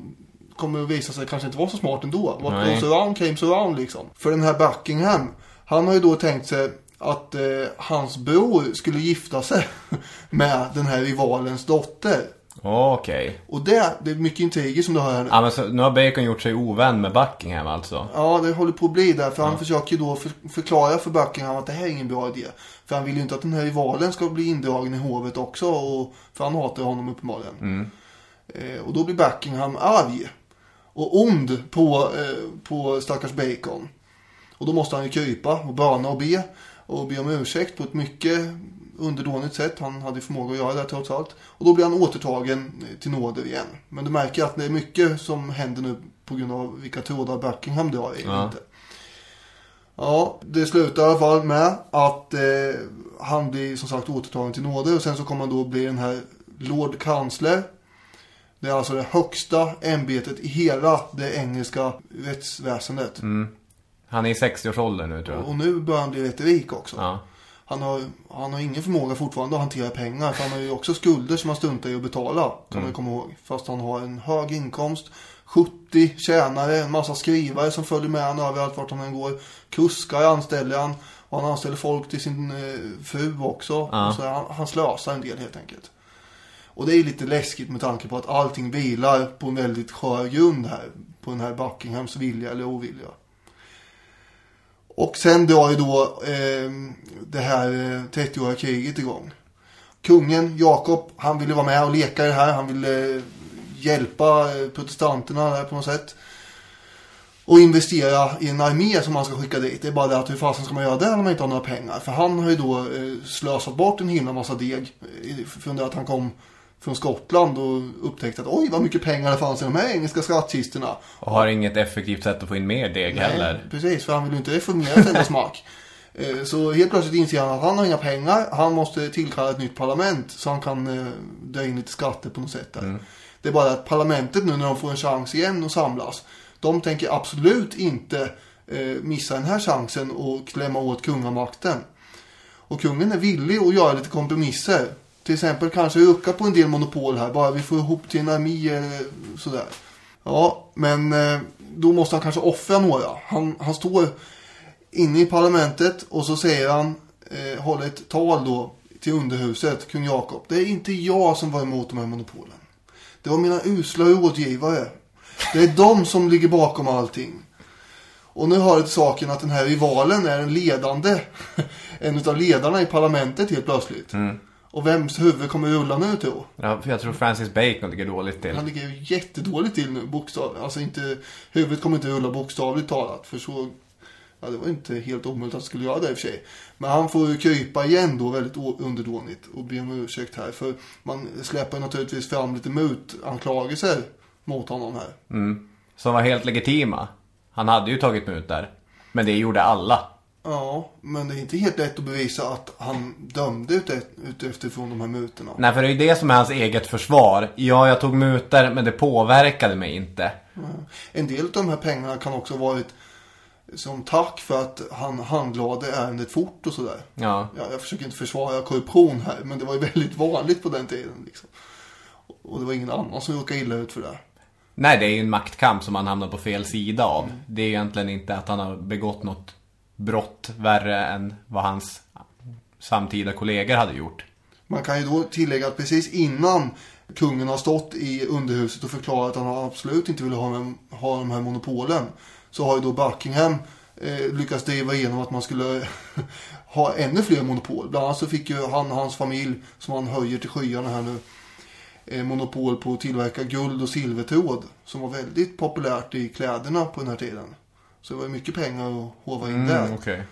kommer att visa sig kanske inte vara så smart ändå. What Nej. goes around came around liksom. För den här Buckingham, han har ju då tänkt sig att eh, hans bror skulle gifta sig (laughs) med den här rivalens dotter. Okej. Och det, det är mycket intriger som du hör här nu. Ja, men så, nu har Bacon gjort sig ovän med Buckingham alltså. Ja, det håller på att bli där. För han försöker ju då för, förklara för Buckingham att det här är ingen bra idé. För han vill ju inte att den här rivalen ska bli indragen i hovet också. Och, för han hatar honom uppenbarligen. Eh, och då blir Buckingham arg. Och ond på, eh, på stackars Bacon. Och då måste han ju krypa och böna och be. Och be om ursäkt på ett mycket underdånigt sätt. Han hade förmåga att göra det trots allt. Och då blir han återtagen eh, till nåder igen. Men du märker att det är mycket som händer nu på grund av vilka trådar Buckingham drar i. Ja. Inte. Ja, det slutar i alla fall med att eh, han blir som sagt återtagen till nåder. Och sen så kommer han då bli den här Lord Kansler. Det är alltså det högsta ämbetet i hela det engelska rättsväsendet. Han är i 60-årsåldern nu tror jag. Och nu börjar han bli rätt rik också. Ja. Han, har, han har ingen förmåga fortfarande att hantera pengar. För han har ju också skulder som han struntar i att betala. Kan man ju komma ihåg. Fast han har en hög inkomst. 70 tjänare, en massa skrivare som följer med honom överallt vart han än går. Kuskar anställer han. Och han anställer folk till sin eh, fru också. Ja. Så han, han slösar en del helt enkelt. Och det är lite läskigt med tanke på att allting vilar på en väldigt skör grund här. På den här Buckinghams vilja eller ovilja. Och sen drar ju då eh, det här eh, 30-åriga kriget igång. Kungen Jakob, han ville vara med och leka i det här. Han ville eh, hjälpa eh, protestanterna där på något sätt. Och investera i en armé som han ska skicka dit. Det är bara det att hur fasen ska man göra det när man inte har några pengar? För han har ju då slösat bort en himla massa deg. Från det att han kom från Skottland och upptäckte att oj vad mycket pengar det fanns i de här engelska skattkistorna. Och har inget effektivt sätt att få in mer deg heller. Precis, för han vill ju inte reformera sin smak. (laughs) Eh, Så helt plötsligt inser han att han har inga pengar. Han måste tillkalla ett nytt parlament så han kan eh, dra in lite skatter på något sätt där. Det är bara att parlamentet nu när de får en chans igen att samlas. De tänker absolut inte eh, missa den här chansen och klämma åt kungamakten. Och kungen är villig att göra lite kompromisser. Till exempel kanske öka på en del monopol här. Bara vi får ihop till en armé eller sådär. Ja, men eh, då måste han kanske offra några. Han, han står inne i parlamentet och så säger han, eh, håller ett tal då till underhuset, kung Jakob. Det är inte jag som var emot de här monopolen. Det var mina usla rådgivare. Det är de som ligger bakom allting. Och nu hör det till saken att den här rivalen är en ledande, (laughs) en utav ledarna i parlamentet helt plötsligt. Mm. Och vems huvud kommer rulla nu då? Ja, jag tror Francis Bacon ligger dåligt till. Han ligger ju jättedåligt till nu, bokstav. Alltså inte, huvudet kommer inte rulla bokstavligt talat. För så, ja det var inte helt omöjligt att han skulle göra det i och för sig. Men han får ju krypa igen då väldigt underdånigt och be om ursäkt här. För man släpper naturligtvis fram lite mutanklagelser mot honom här. Som var helt legitima. Han hade ju tagit ut där. Men det gjorde alla. Ja, men det är inte helt lätt att bevisa att han dömde ut, ut efterifrån de här mutorna. Nej, för det är ju det som är hans eget försvar. Ja, jag tog mutor, men det påverkade mig inte. En del av de här pengarna kan också ha varit som tack för att han handlade ärendet fort och sådär. Ja. Ja, jag försöker inte försvara korruption här, men det var ju (laughs) väldigt vanligt på den tiden. Liksom. Och det var ingen annan som råkade illa ut för det. Nej, det är ju en maktkamp som han hamnar på fel sida av. Det är egentligen inte att han har begått något brott värre än vad hans samtida kollegor hade gjort. Man kan ju då tillägga att precis innan kungen har stått i underhuset och förklarat att han absolut inte ville ha, med, ha de här monopolen. Så har ju då Buckingham eh, lyckats driva igenom att man skulle (laughs) ha ännu fler monopol. Bland annat så fick ju han och hans familj, som han höjer till skyarna här nu, eh, monopol på att tillverka guld och silvertråd. Som var väldigt populärt i kläderna på den här tiden. Så det var mycket pengar att hova in där. Mm, okej.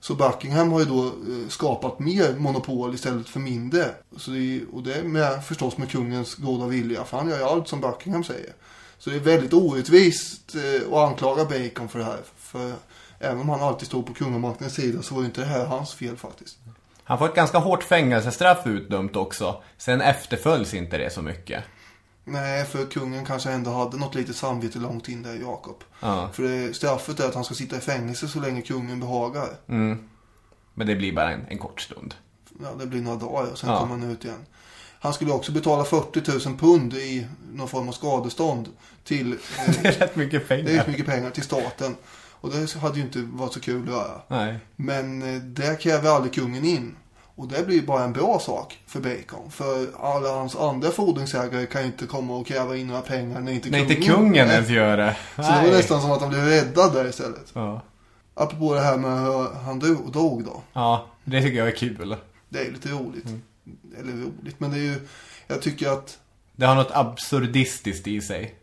Så Buckingham har ju då eh, skapat mer monopol istället för mindre. Så det är, och det är med, förstås med kungens goda vilja. För han gör ju allt som Buckingham säger. Så det är väldigt orättvist eh, att anklaga Bacon för det här. För även om han alltid stod på kungamaktens sida så var ju inte det här hans fel faktiskt. Han får ett ganska hårt fängelsestraff utdömt också. Sen efterföljs inte det så mycket. Nej, för kungen kanske ändå hade något litet samvete långt in där, Jakob. Ja. För det, straffet är att han ska sitta i fängelse så länge kungen behagar. Men det blir bara en, en kort stund. Ja, det blir några dagar och sen Ja. kommer han ut igen. Han skulle också betala 40 000 pund i någon form av skadestånd till... (laughs) Eh, Det är rätt mycket det är pengar. så mycket pengar till staten. Och det hade ju inte varit så kul att göra. Nej. Men eh, det kräver aldrig kungen in. Och det blir bara en bra sak för Bacon. För alla hans andra fordringsägare kan ju inte komma och kräva in några pengar när inte Nej, kungen... inte kungen Nej. ens gör det. Så det var Nej. nästan som att han blev räddad där istället. Ja. Apropå det här med hur han dog, då. ja, det tycker jag är kul. Det är lite roligt. Mm. Eller roligt, men det är ju... Jag tycker att... Det har något absurdistiskt i sig.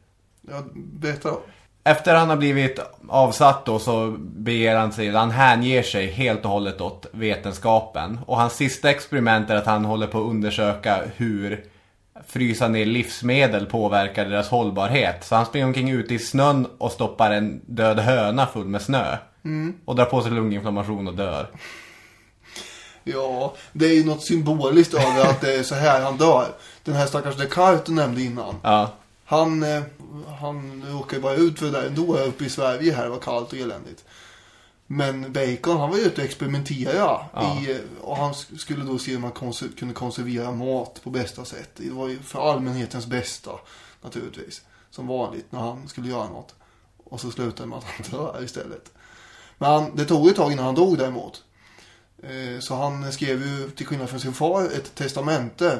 Jag berättar då. Efter han har blivit avsatt då så beger han sig, han hänger sig helt och hållet åt vetenskapen. Och hans sista experiment är att han håller på att undersöka hur frysa ner livsmedel påverkar deras hållbarhet. Så han springer omkring ute i snön och stoppar en död höna full med snö. Och drar på sig lunginflammation och dör. Ja, det är ju något symboliskt över att det är så här han dör. Den här stackars Descartes du nämnde innan. Ja, Han, eh, han råkade bara ut för det där ändå uppe i Sverige här. Det var kallt och eländigt. Men Bacon han var ju ute och experimentera. I, eh, och han sk- skulle då se om man konser- kunde konservera mat på bästa sätt. Det var ju för allmänhetens bästa naturligtvis. Som vanligt när han skulle göra något. Och så slutade med att han dör istället. Men han, det tog ett tag innan han dog däremot. Eh, Så han skrev ju, till skillnad från sin far, ett testamente.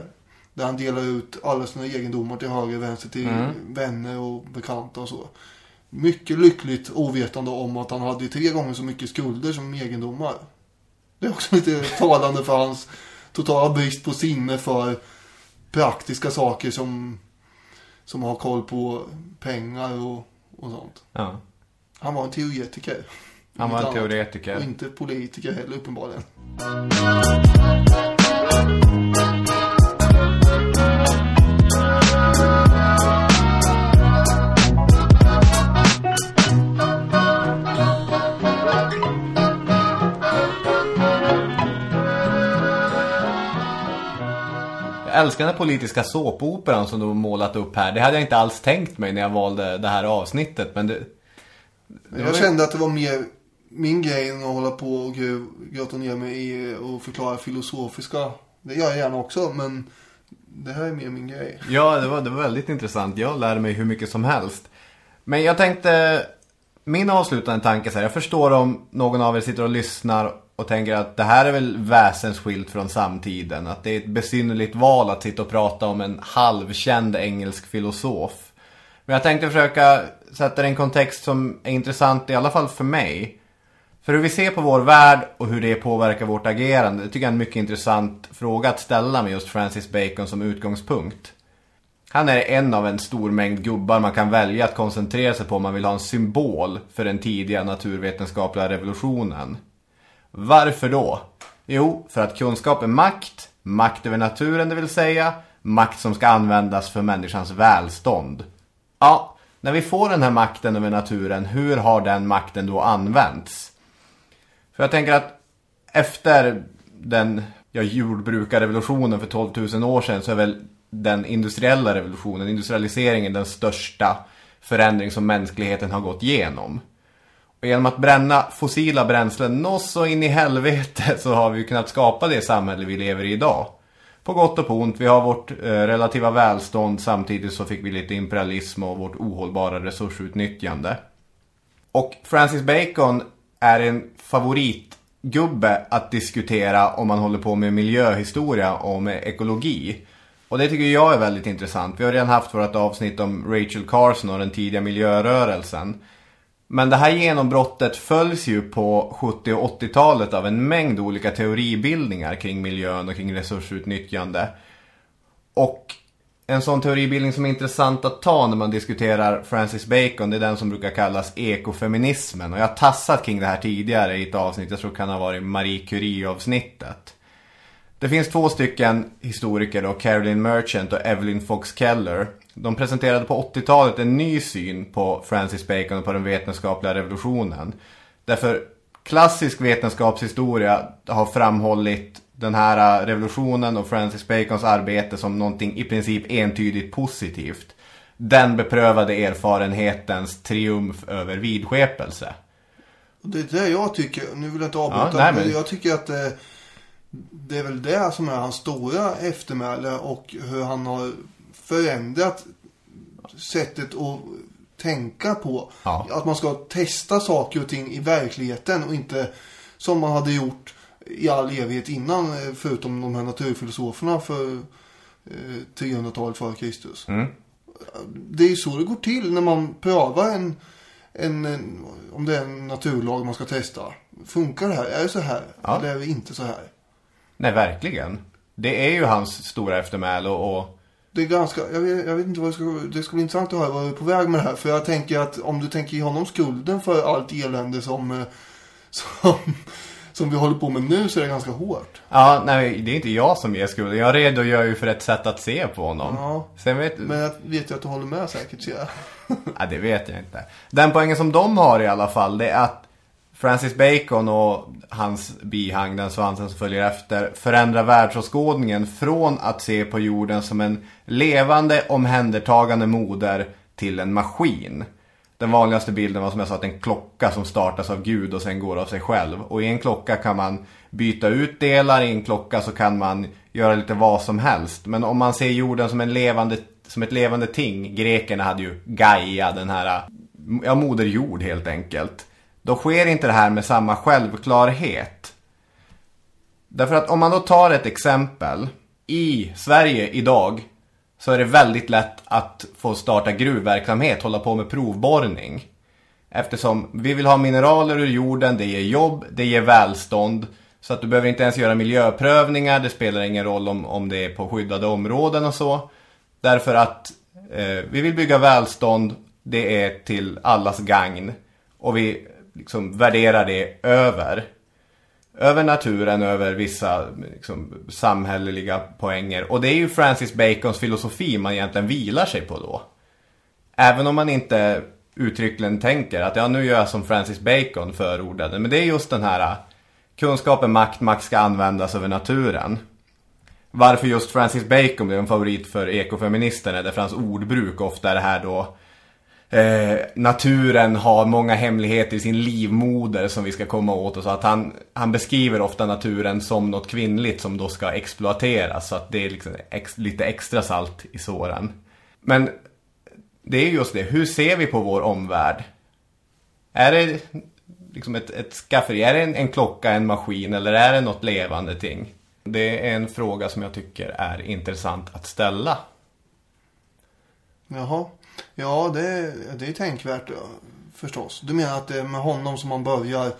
Där han delar ut alla sina egendomar till höger och vänster till vänner och bekanta och så. Mycket lyckligt ovetande om att han hade tre gånger så mycket skulder som egendomar. Det är också lite (laughs) talande för hans totala brist på sinne för praktiska saker som, som har koll på pengar och, och sånt. ja. Han var en teoretiker. Han var en teoretiker. Och inte politiker heller uppenbarligen. Älskar den politiska såpoperan som du har målat upp här. Det hade jag inte alls tänkt mig när jag valde det här avsnittet. Men det, Jag kände att det var mer min grej än att hålla på och grotta ner mig i och förklara filosofiska. Det gör jag gärna också, men det här är mer min grej. Ja, det var, det var väldigt intressant. Jag lärde mig hur mycket som helst. Men jag tänkte, min avslutande tanke så här, jag förstår om någon av er sitter och lyssnar och tänker att det här är väl väsensskilt från samtiden. Att det är ett besynnerligt val att sitta och prata om en halvkänd engelsk filosof. Men jag tänkte försöka sätta det i en kontext som är intressant i alla fall för mig. För hur vi ser på vår värld och hur det påverkar vårt agerande, det tycker jag är en mycket intressant fråga att ställa med just Francis Bacon som utgångspunkt. Han är en av en stor mängd gubbar man kan välja att koncentrera sig på om man vill ha en symbol för den tidiga naturvetenskapliga revolutionen. Varför då? Jo, för att kunskap är makt, makt över naturen det vill säga, makt som ska användas för människans välstånd. Ja, när vi får den här makten över naturen, hur har den makten då använts? För jag tänker att efter den ja, jordbrukarrevolutionen för 12 000 år sedan så är väl den industriella revolutionen, industrialiseringen, den största förändring som mänskligheten har gått igenom. Och genom att bränna fossila bränslen nås så in i helvete så har vi ju kunnat skapa det samhälle vi lever i idag. På gott och på ont, vi har vårt eh, relativa välstånd samtidigt så fick vi lite imperialism och vårt ohållbara resursutnyttjande. Och Francis Bacon är en favoritgubbe att diskutera om man håller på med miljöhistoria och med ekologi. Och det tycker jag är väldigt intressant. Vi har redan haft vårt avsnitt om Rachel Carson och den tidiga miljörörelsen. Men det här genombrottet följs ju på 70- och 80-talet av en mängd olika teoribildningar kring miljön och kring resursutnyttjande. Och en sån teoribildning som är intressant att ta när man diskuterar Francis Bacon, det är den som brukar kallas ekofeminismen. Och jag har tassat kring det här tidigare i ett avsnitt, jag tror det kan ha varit Marie Curie-avsnittet. Det finns två stycken historiker då, Caroline Merchant och Evelyn Fox Keller. De presenterade på 80-talet en ny syn på Francis Bacon och på den vetenskapliga revolutionen. Därför klassisk vetenskapshistoria har framhållit den här revolutionen och Francis Bacons arbete som någonting i princip entydigt positivt. Den beprövade erfarenhetens triumf över vidskepelse. Det är det jag tycker, nu vill jag inte avbryta, Ja, nej, men men- jag tycker att det, det är väl det som är hans stora eftermäle och hur han har förändrat sättet att tänka på. Ja. Att man ska testa saker och ting i verkligheten och inte som man hade gjort i all evighet innan, eh, förutom de här naturfilosoferna för eh, 300-talet före Kristus. Mm. Det är ju så det går till när man prövar en, en, en, om det är en naturlag man ska testa. Funkar det här? Är det så här? Ja. Eller är det inte så här? Nej, verkligen. Det är ju hans stora eftermäle och... och Det är ganska, jag vet, jag vet inte vad det ska, det ska bli intressant att höra vad du är på väg med det här. För jag tänker att om du tänker ge honom skulden för allt elände som, eh, som, som vi håller på med nu så är det ganska hårt. Ja, nej, det är inte jag som ger skulden. Jag redogör ju för ett sätt att se på honom. Ja. Sen vet Men jag vet ju att du håller med säkert, ser jag. (laughs) Ja, det vet jag inte. Den poängen som de har i alla fall, det är att Francis Bacon och hans bihang, den svansen som följer efter, förändrar världsåskådningen från att se på jorden som en levande, omhändertagande moder till en maskin. Den vanligaste bilden var som jag sa att en klocka som startas av Gud och sen går av sig själv. Och i en klocka kan man byta ut delar, i en klocka så kan man göra lite vad som helst. Men om man ser jorden som, en levande, som ett levande ting, grekerna hade ju Gaia, den här, ja moder jord helt enkelt. Då sker inte det här med samma självklarhet. Därför att om man då tar ett exempel. I Sverige idag så är det väldigt lätt att få starta gruvverksamhet, hålla på med provborrning. Eftersom vi vill ha mineraler ur jorden, det ger jobb, det ger välstånd. Så att du behöver inte ens göra miljöprövningar, det spelar ingen roll om, om det är på skyddade områden och så. Därför att eh, vi vill bygga välstånd, det är till allas gagn. Och vi liksom värderar det över över naturen, över vissa liksom, samhälleliga poänger. Och det är ju Francis Bacons filosofi man egentligen vilar sig på då. Även om man inte uttryckligen tänker att ja, nu gör jag som Francis Bacon förordade. Men det är just den här äh, kunskapen, makt, makt ska användas över naturen. Varför just Francis Bacon blev en favorit för ekofeministerna är därför hans ordbruk ofta är det här då eh, naturen har många hemligheter i sin livmoder som vi ska komma åt och så att han, han beskriver ofta naturen som något kvinnligt som då ska exploateras så att det är liksom ex, lite extra salt i såren. Men det är just det, hur ser vi på vår omvärld? Är det liksom ett, ett skafferi, är det en, en klocka, en maskin eller är det något levande ting? Det är en fråga som jag tycker är intressant att ställa. Jaha. Ja, det, det är tänkvärt förstås. Du menar att det är med honom som man börjar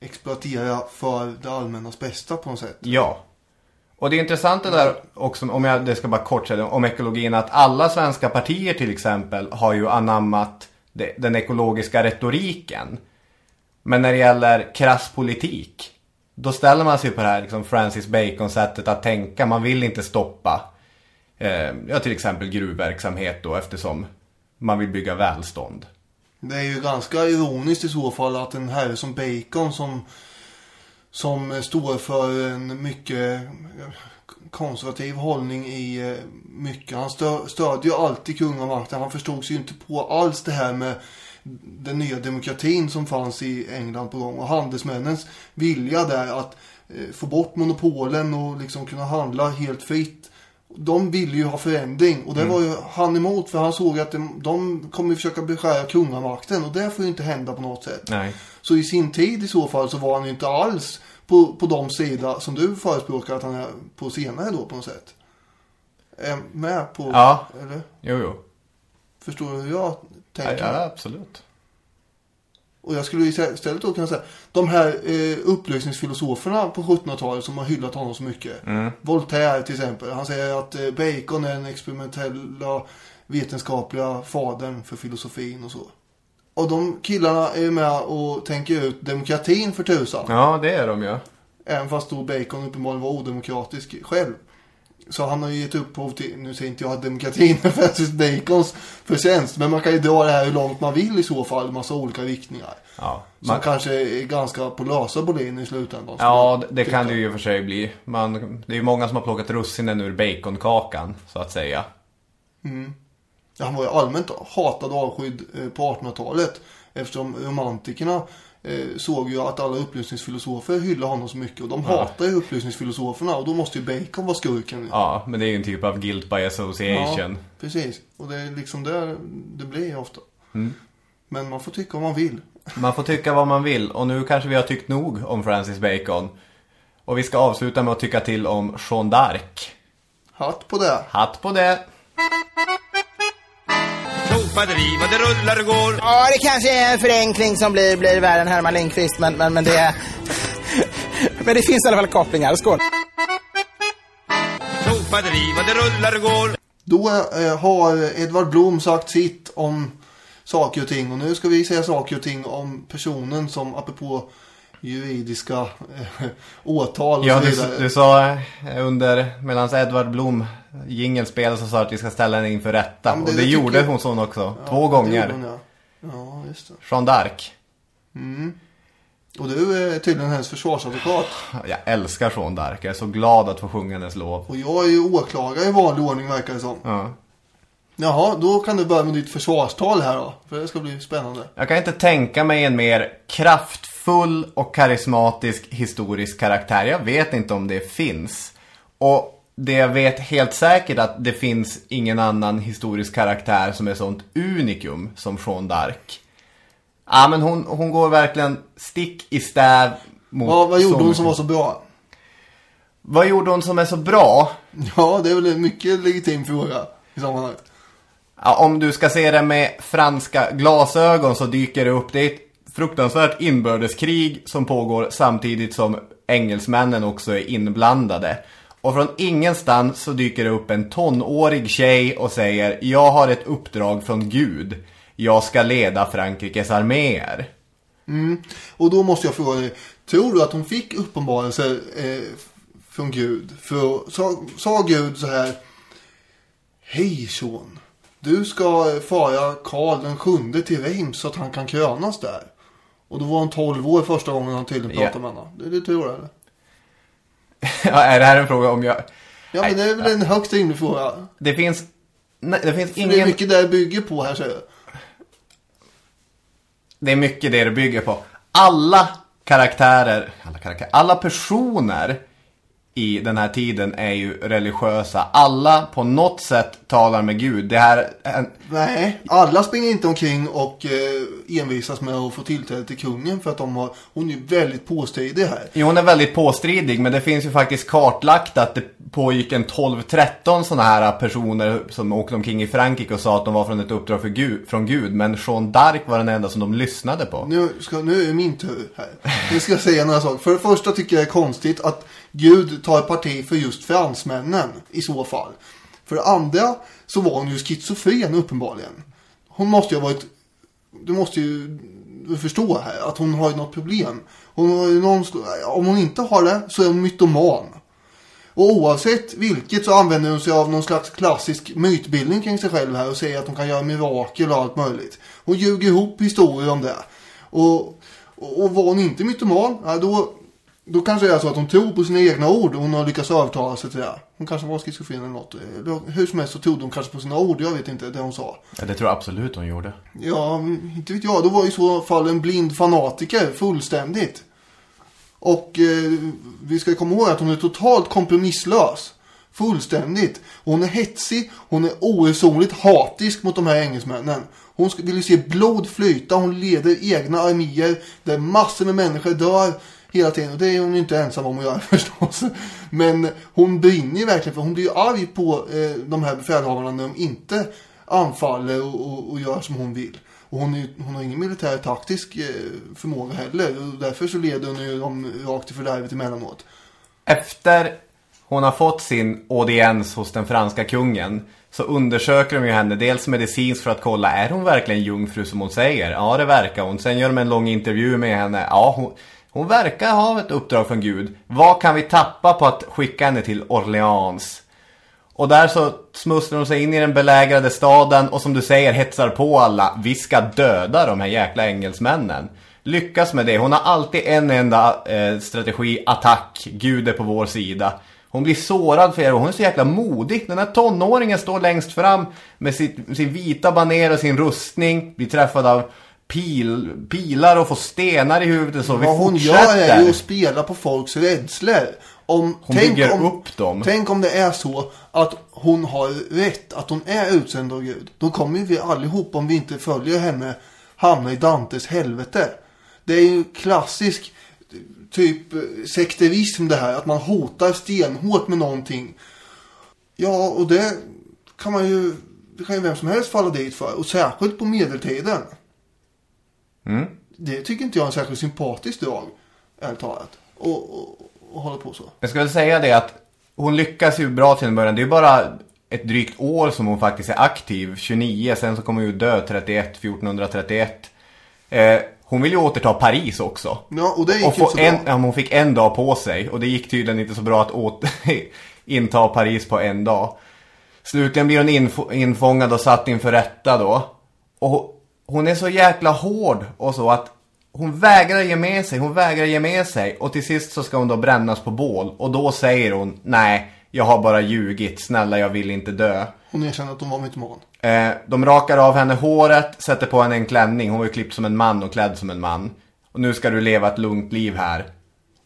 exploatera för det allmännas bästa på något sätt? Ja. Och det är intressant det där också, om jag det ska bara kort säga om ekologin, att alla svenska partier till exempel har ju anammat det, den ekologiska retoriken. Men när det gäller krass politik, då ställer man sig på det här liksom Francis Bacon-sättet att tänka. Man vill inte stoppa, Eh, ja till exempel gruvverksamhet då eftersom man vill bygga välstånd. Det är ju ganska ironiskt i så fall att en herre som Bacon som, som står för en mycket konservativ hållning i eh, mycket. Han stö, stödjer ju alltid kungamakten. Han förstod sig ju inte på alls det här med den nya demokratin som fanns i England på gång. Och handelsmännens vilja där att eh, få bort monopolen och liksom kunna handla helt fritt. De ville ju ha förändring och det var ju han emot för han såg att de, de kommer försöka beskära kungamakten och det får ju inte hända på något sätt. Nej. Så i sin tid i så fall så var han ju inte alls på, på de sidor som du förespråkar att han är på senare då på något sätt. Är med på, Ja. eller? Jo, jo. Förstår du hur jag Ja, tänker? ja absolut. Och jag skulle istället då kunna säga, de här eh, upplysningsfilosoferna på 1700-talet som har hyllat honom så mycket. Voltaire till exempel, han säger att eh, Bacon är den experimentella vetenskapliga fadern för filosofin och så. Och de killarna är ju med och tänker ut demokratin för tusan. Ja, det är de ju. Även fast då Bacon uppenbarligen var odemokratisk själv. Så han har ju gett upphov till, nu säger inte jag att demokratin är (laughs) Francis Bacons förtjänst. Men man kan ju dra det här hur långt man vill i så fall. Massa olika riktningar. Ja, Som man, kanske är ganska på lösa boliner i slutändan. ja det, det kan det ju i och för sig bli. Man, det är ju många som har plockat russinen ur baconkakan, så att säga. Ja, Han var ju allmänt hatad och avskydd eh, på 1800-talet. Eftersom romantikerna såg ju att alla upplysningsfilosofer hyllade honom så mycket. Och de hatar ju upplysningsfilosoferna. Och då måste ju Bacon vara skurken. Ja, men det är ju en typ av guilt by association. precis. Och det är liksom där det blir ofta. Mm. Men man får tycka vad man vill. Man får tycka vad man vill och nu kanske vi har tyckt nog om Francis Bacon. Och vi ska avsluta med att tycka till om Jeanne d'Arc. Hatt på det. Hatt på det! Tjofadevi vad det rullar och går. Ja, det kanske är en förenkling som blir, blir värre än Herman Lindqvist, men, men, men det... (laughs) men det finns i alla fall kopplingar. Skål! Tjofadevi vad det rullar och går. Då eh, har Edvard Blom sagt sitt om saker och ting. Och nu ska vi säga saker och ting om personen som apropå juridiska eh, åtal och Ja, så du, vidare. du sa eh, under, medan Edvard Blom jingelspel så sa att vi ska ställa henne inför rätta. Ja, det- och det det gjorde tycker- hon sån också. Ja, Två gånger. hon, Ja. ja, just det. Jeanne d'Arc. Och du är tydligen hennes försvarsadvokat. Jag älskar Jeanne d'Arc. Jag är så glad att få sjunga hennes lov. Och jag är ju åklagare i vanlig ordning verkar det som. Ja. Jaha, då kan du börja med ditt försvarstal här då. För det ska bli spännande. Jag kan inte tänka mig en mer kraftfull och karismatisk historisk karaktär. Jag vet inte om det finns. Och det jag vet helt säkert att det finns ingen annan historisk karaktär som är sånt unikum som Jeanne d'Arc. Ja, men hon, hon går verkligen stick i stäv mot... Vad, vad gjorde så hon som var så bra? Vad gjorde hon som är så bra? Ja, det är väl en mycket legitim fråga i sammanhanget. Ja, om du ska se det med franska glasögon så dyker det upp. Det är ett fruktansvärt inbördeskrig som pågår samtidigt som engelsmännen också är inblandade. Och från ingenstans så dyker det upp en tonårig tjej och säger Jag har ett uppdrag från Gud. Jag ska leda Frankrikes arméer. Mm. Och då måste jag fråga dig. Tror du att hon fick uppenbarelser eh, från Gud? För sa, sa Gud så här. Hej son. Du ska fara Karl den sjunde till Reims så att han kan krönas där. Och då var hon 12 år första gången han tydligen pratade med henne. Det, det tror jag eller? Ja, är det här en fråga om jag... Ja, men det är väl en högst rimlig fråga. Det finns... Nej, det finns För det är ingen... mycket där bygger på här, säger jag. Det är mycket det det bygger på. Alla karaktärer, alla karaktärer, alla personer i den här tiden är ju religiösa. Alla på något sätt talar med Gud. Det här är en, Nej, alla springer inte omkring och eh, envisas med att få tillträde till kungen för att de har, hon är ju väldigt påstridig här. Jo, hon är väldigt påstridig, men det finns ju faktiskt kartlagt att det pågick en 12-13 sådana här personer som åkte omkring i Frankrike och sa att de var från ett uppdrag för Gud, från Gud. Men Jean d'Arc var den enda som de lyssnade på. Nu, ska, nu är min tur här. Nu ska jag säga några saker. För det första tycker jag det är konstigt att Gud tar parti för just fransmännen i så fall. För det andra så var hon ju schizofren uppenbarligen. Hon måste ju ha varit, du måste ju förstå här att hon har ju något problem. Hon har ju någon, om hon inte har det så är hon mytoman. Och oavsett vilket så använder hon sig av någon slags klassisk mytbildning kring sig själv här och säger att hon kan göra mirakel och allt möjligt. Hon ljuger ihop historier om det. Och, och, och var hon inte mytoman, ja, då, då kanske det är så att hon tror på sina egna ord och hon har lyckats övertala sig till det. Hon kanske var schizofren eller något. Eller Hur som helst så trodde hon kanske på sina ord, jag vet inte det hon sa. Ja, det tror jag absolut hon gjorde. Ja, inte vet jag. Då var i så fall en blind fanatiker fullständigt. Och eh, vi ska komma ihåg att hon är totalt kompromisslös. Fullständigt. Hon är hetsig, hon är oresonligt hatisk mot de här engelsmännen. Hon vill ju se blod flyta, hon leder egna arméer där massor med människor dör hela tiden. Och det är hon ju inte ensam om att göra (laughs) förstås. Men hon brinner ju verkligen för hon blir ju arg på eh, de här befälhavarna när de inte anfaller och, och, och gör som hon vill. Och hon, är, ju- hon har ingen militär taktisk eh, förmåga heller. Och därför så leder hon ju dem rakt i fördärvet emellanåt. Efter hon har fått sin audiens hos den franska kungen så undersöker de ju henne dels medicinskt för att kolla är hon verkligen jungfru som hon säger? Ja, det verkar hon. Sen gör de en lång intervju med henne. Ja, hon, hon verkar ha ett uppdrag från Gud. Vad kan vi tappa på att skicka henne till Orleans? Och där så smusslar de sig in i den belägrade staden och som du säger hetsar på alla. Vi ska döda de här jäkla engelsmännen. Lyckas med det. Hon har alltid en enda eh, strategi, attack. Gud är på vår sida. Hon blir sårad för er och hon är så jäkla modig. Den här tonåringen står längst fram med sitt, sin vita baner och sin rustning. Blir träffad av pil, pilar och får stenar i huvudet så vi Vad hon fortsätter. gör är ju att spela på folks rädslor. Om, Hon bygger upp dem. Tänk om det är så att hon har rätt, att hon är utsänd av Gud. Då kommer ju vi allihop, om vi inte följer henne, hamna i Dantes helvete. Det är ju klassisk typ sekterism det här, att man hotar stenhårt med någonting. Ja, och det kan man ju, det kan ju vem som helst falla dit för. Och särskilt på medeltiden. Mm. Det tycker inte jag är en särskilt sympatisk drag, ärligt talat. Och, och, och hålla på så. Jag skulle säga det att hon lyckas ju bra till en början. Det är bara ett drygt år som hon faktiskt är aktiv. 29, sen så kommer hon ju dö 31, 1431. Eh, hon vill ju återta Paris också. Ja, och det gick och få så en, bra. hon fick en dag på sig. Och det gick tydligen inte så bra att åter, (laughs) inta Paris på en dag. Slutligen blir hon infångad och satt inför rätta då. Och hon är så jäkla hård och så att hon vägrar ge med sig, hon vägrar ge med sig. Och till sist så ska hon då brännas på bål. Och då säger hon, nej, jag har bara ljugit, snälla jag vill inte dö. Hon erkände att hon var mytoman. Eh, de rakar av henne håret, sätter på henne en klänning. Hon var ju klippt som en man och klädd som en man. Och nu ska du leva ett lugnt liv här.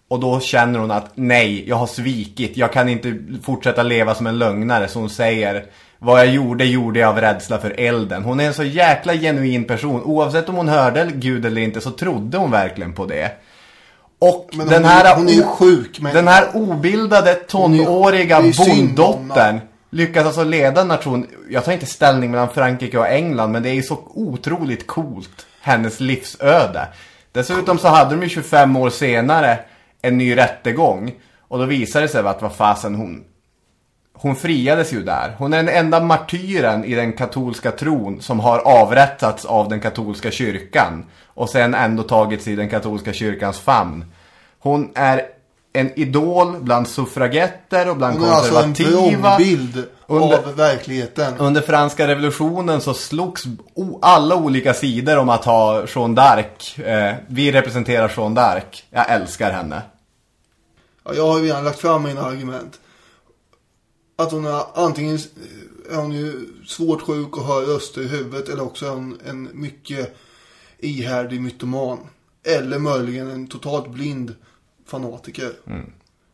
Och då känner hon att nej, jag har svikit. Jag kan inte fortsätta leva som en lögnare. Så hon säger, vad jag gjorde, gjorde jag av rädsla för elden. Hon är en så jäkla genuin person. Oavsett om hon hörde Gud eller inte så trodde hon verkligen på det. Och Men den hon är- här, hon är sjuk, men- den här obildade tonåriga är bonddottern lyckas alltså leda nation. Jag tar inte ställning mellan Frankrike och England, men det är ju så otroligt coolt. Hennes livsöde. Dessutom så hade de ju 25 år senare en ny rättegång. Och då visade det sig att vad fasen hon... Hon friades ju där. Hon är den enda martyren i den katolska tron som har avrättats av den katolska kyrkan. Och sen ändå tagits i den katolska kyrkans famn. Hon är en idol bland suffragetter och bland Hon är alltså en konservativa. vrångbild Under- av verkligheten. Under franska revolutionen så slogs alla olika sidor om att ha Jeanne d'Arc. Eh, vi representerar Jeanne d'Arc. Jag älskar henne. Ja, jag har ju redan lagt fram mina argument. Att hon är antingen är hon ju svårt sjuk och hör röster i huvudet eller också är hon en mycket ihärdig mytoman. Eller möjligen en totalt blind fanatiker.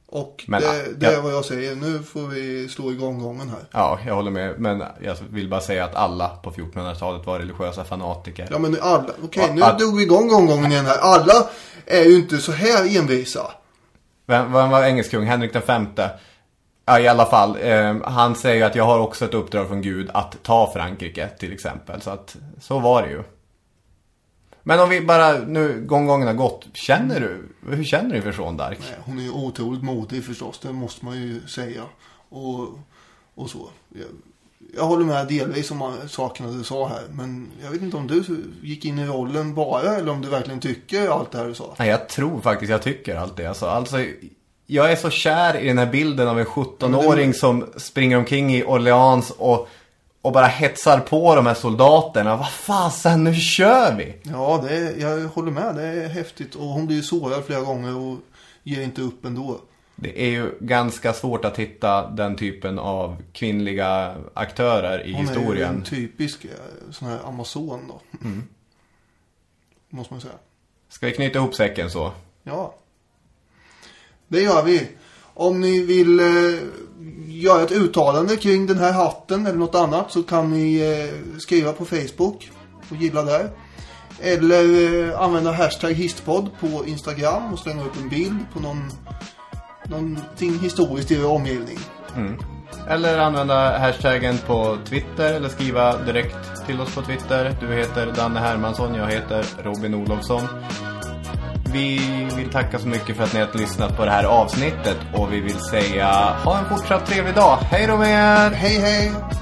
Och Men, det, det är ja. vad jag säger. Nu får vi slå igång gången här. Ja, jag håller med. Men jag vill bara säga att alla på 1400-talet var religiösa fanatiker. Ja men alla, okej Ja, nu att- drog vi igång omgången igen här. Alla är ju inte så här envisa. Vem, vem var engelsk kung? Henrik den femte. Ja, i alla fall. Eh, han säger att jag har också ett uppdrag från Gud att ta Frankrike till exempel. Så att, så var det ju. Men om vi bara, nu gången har gått. Känner du, hur känner du inför Jeanne d'Arc? Nej, Hon är ju otroligt modig förstås, det måste man ju säga. Och, och så. Jag, jag håller med delvis om sakerna du sa här. Men jag vet inte om du gick in i rollen bara eller om du verkligen tycker allt det här du sa. Nej, jag tror faktiskt jag tycker allt det. Alltså, alltså, jag är så kär i den här bilden av en 17-åring som springer omkring i Orleans och, och bara hetsar på de här soldaterna. Vad fasen, nu kör vi! Ja, det är, jag håller med. Det är häftigt. Och hon blir ju sårad flera gånger och ger inte upp ändå. Det är ju ganska svårt att hitta den typen av kvinnliga aktörer i Hon är ju historien. en typisk eh, sån här amazon då. Måste man säga. Ska vi knyta ihop säcken så? Ja. Det gör vi. Om ni vill eh, göra ett uttalande kring den här hatten eller något annat så kan ni eh, skriva på Facebook och gilla där. Eller eh, använda hashtag histpod på Instagram och slänga upp en bild på någon, någonting historiskt i er omgivning. Mm. Eller använda hashtaggen på Twitter eller skriva direkt till oss på Twitter. Du heter Danne Hermansson, jag heter Robin Olofsson. Vi vill tacka så mycket för att ni har lyssnat på det här avsnittet och vi vill säga ha en fortsatt trevlig dag. Hej då med er! Hej hej!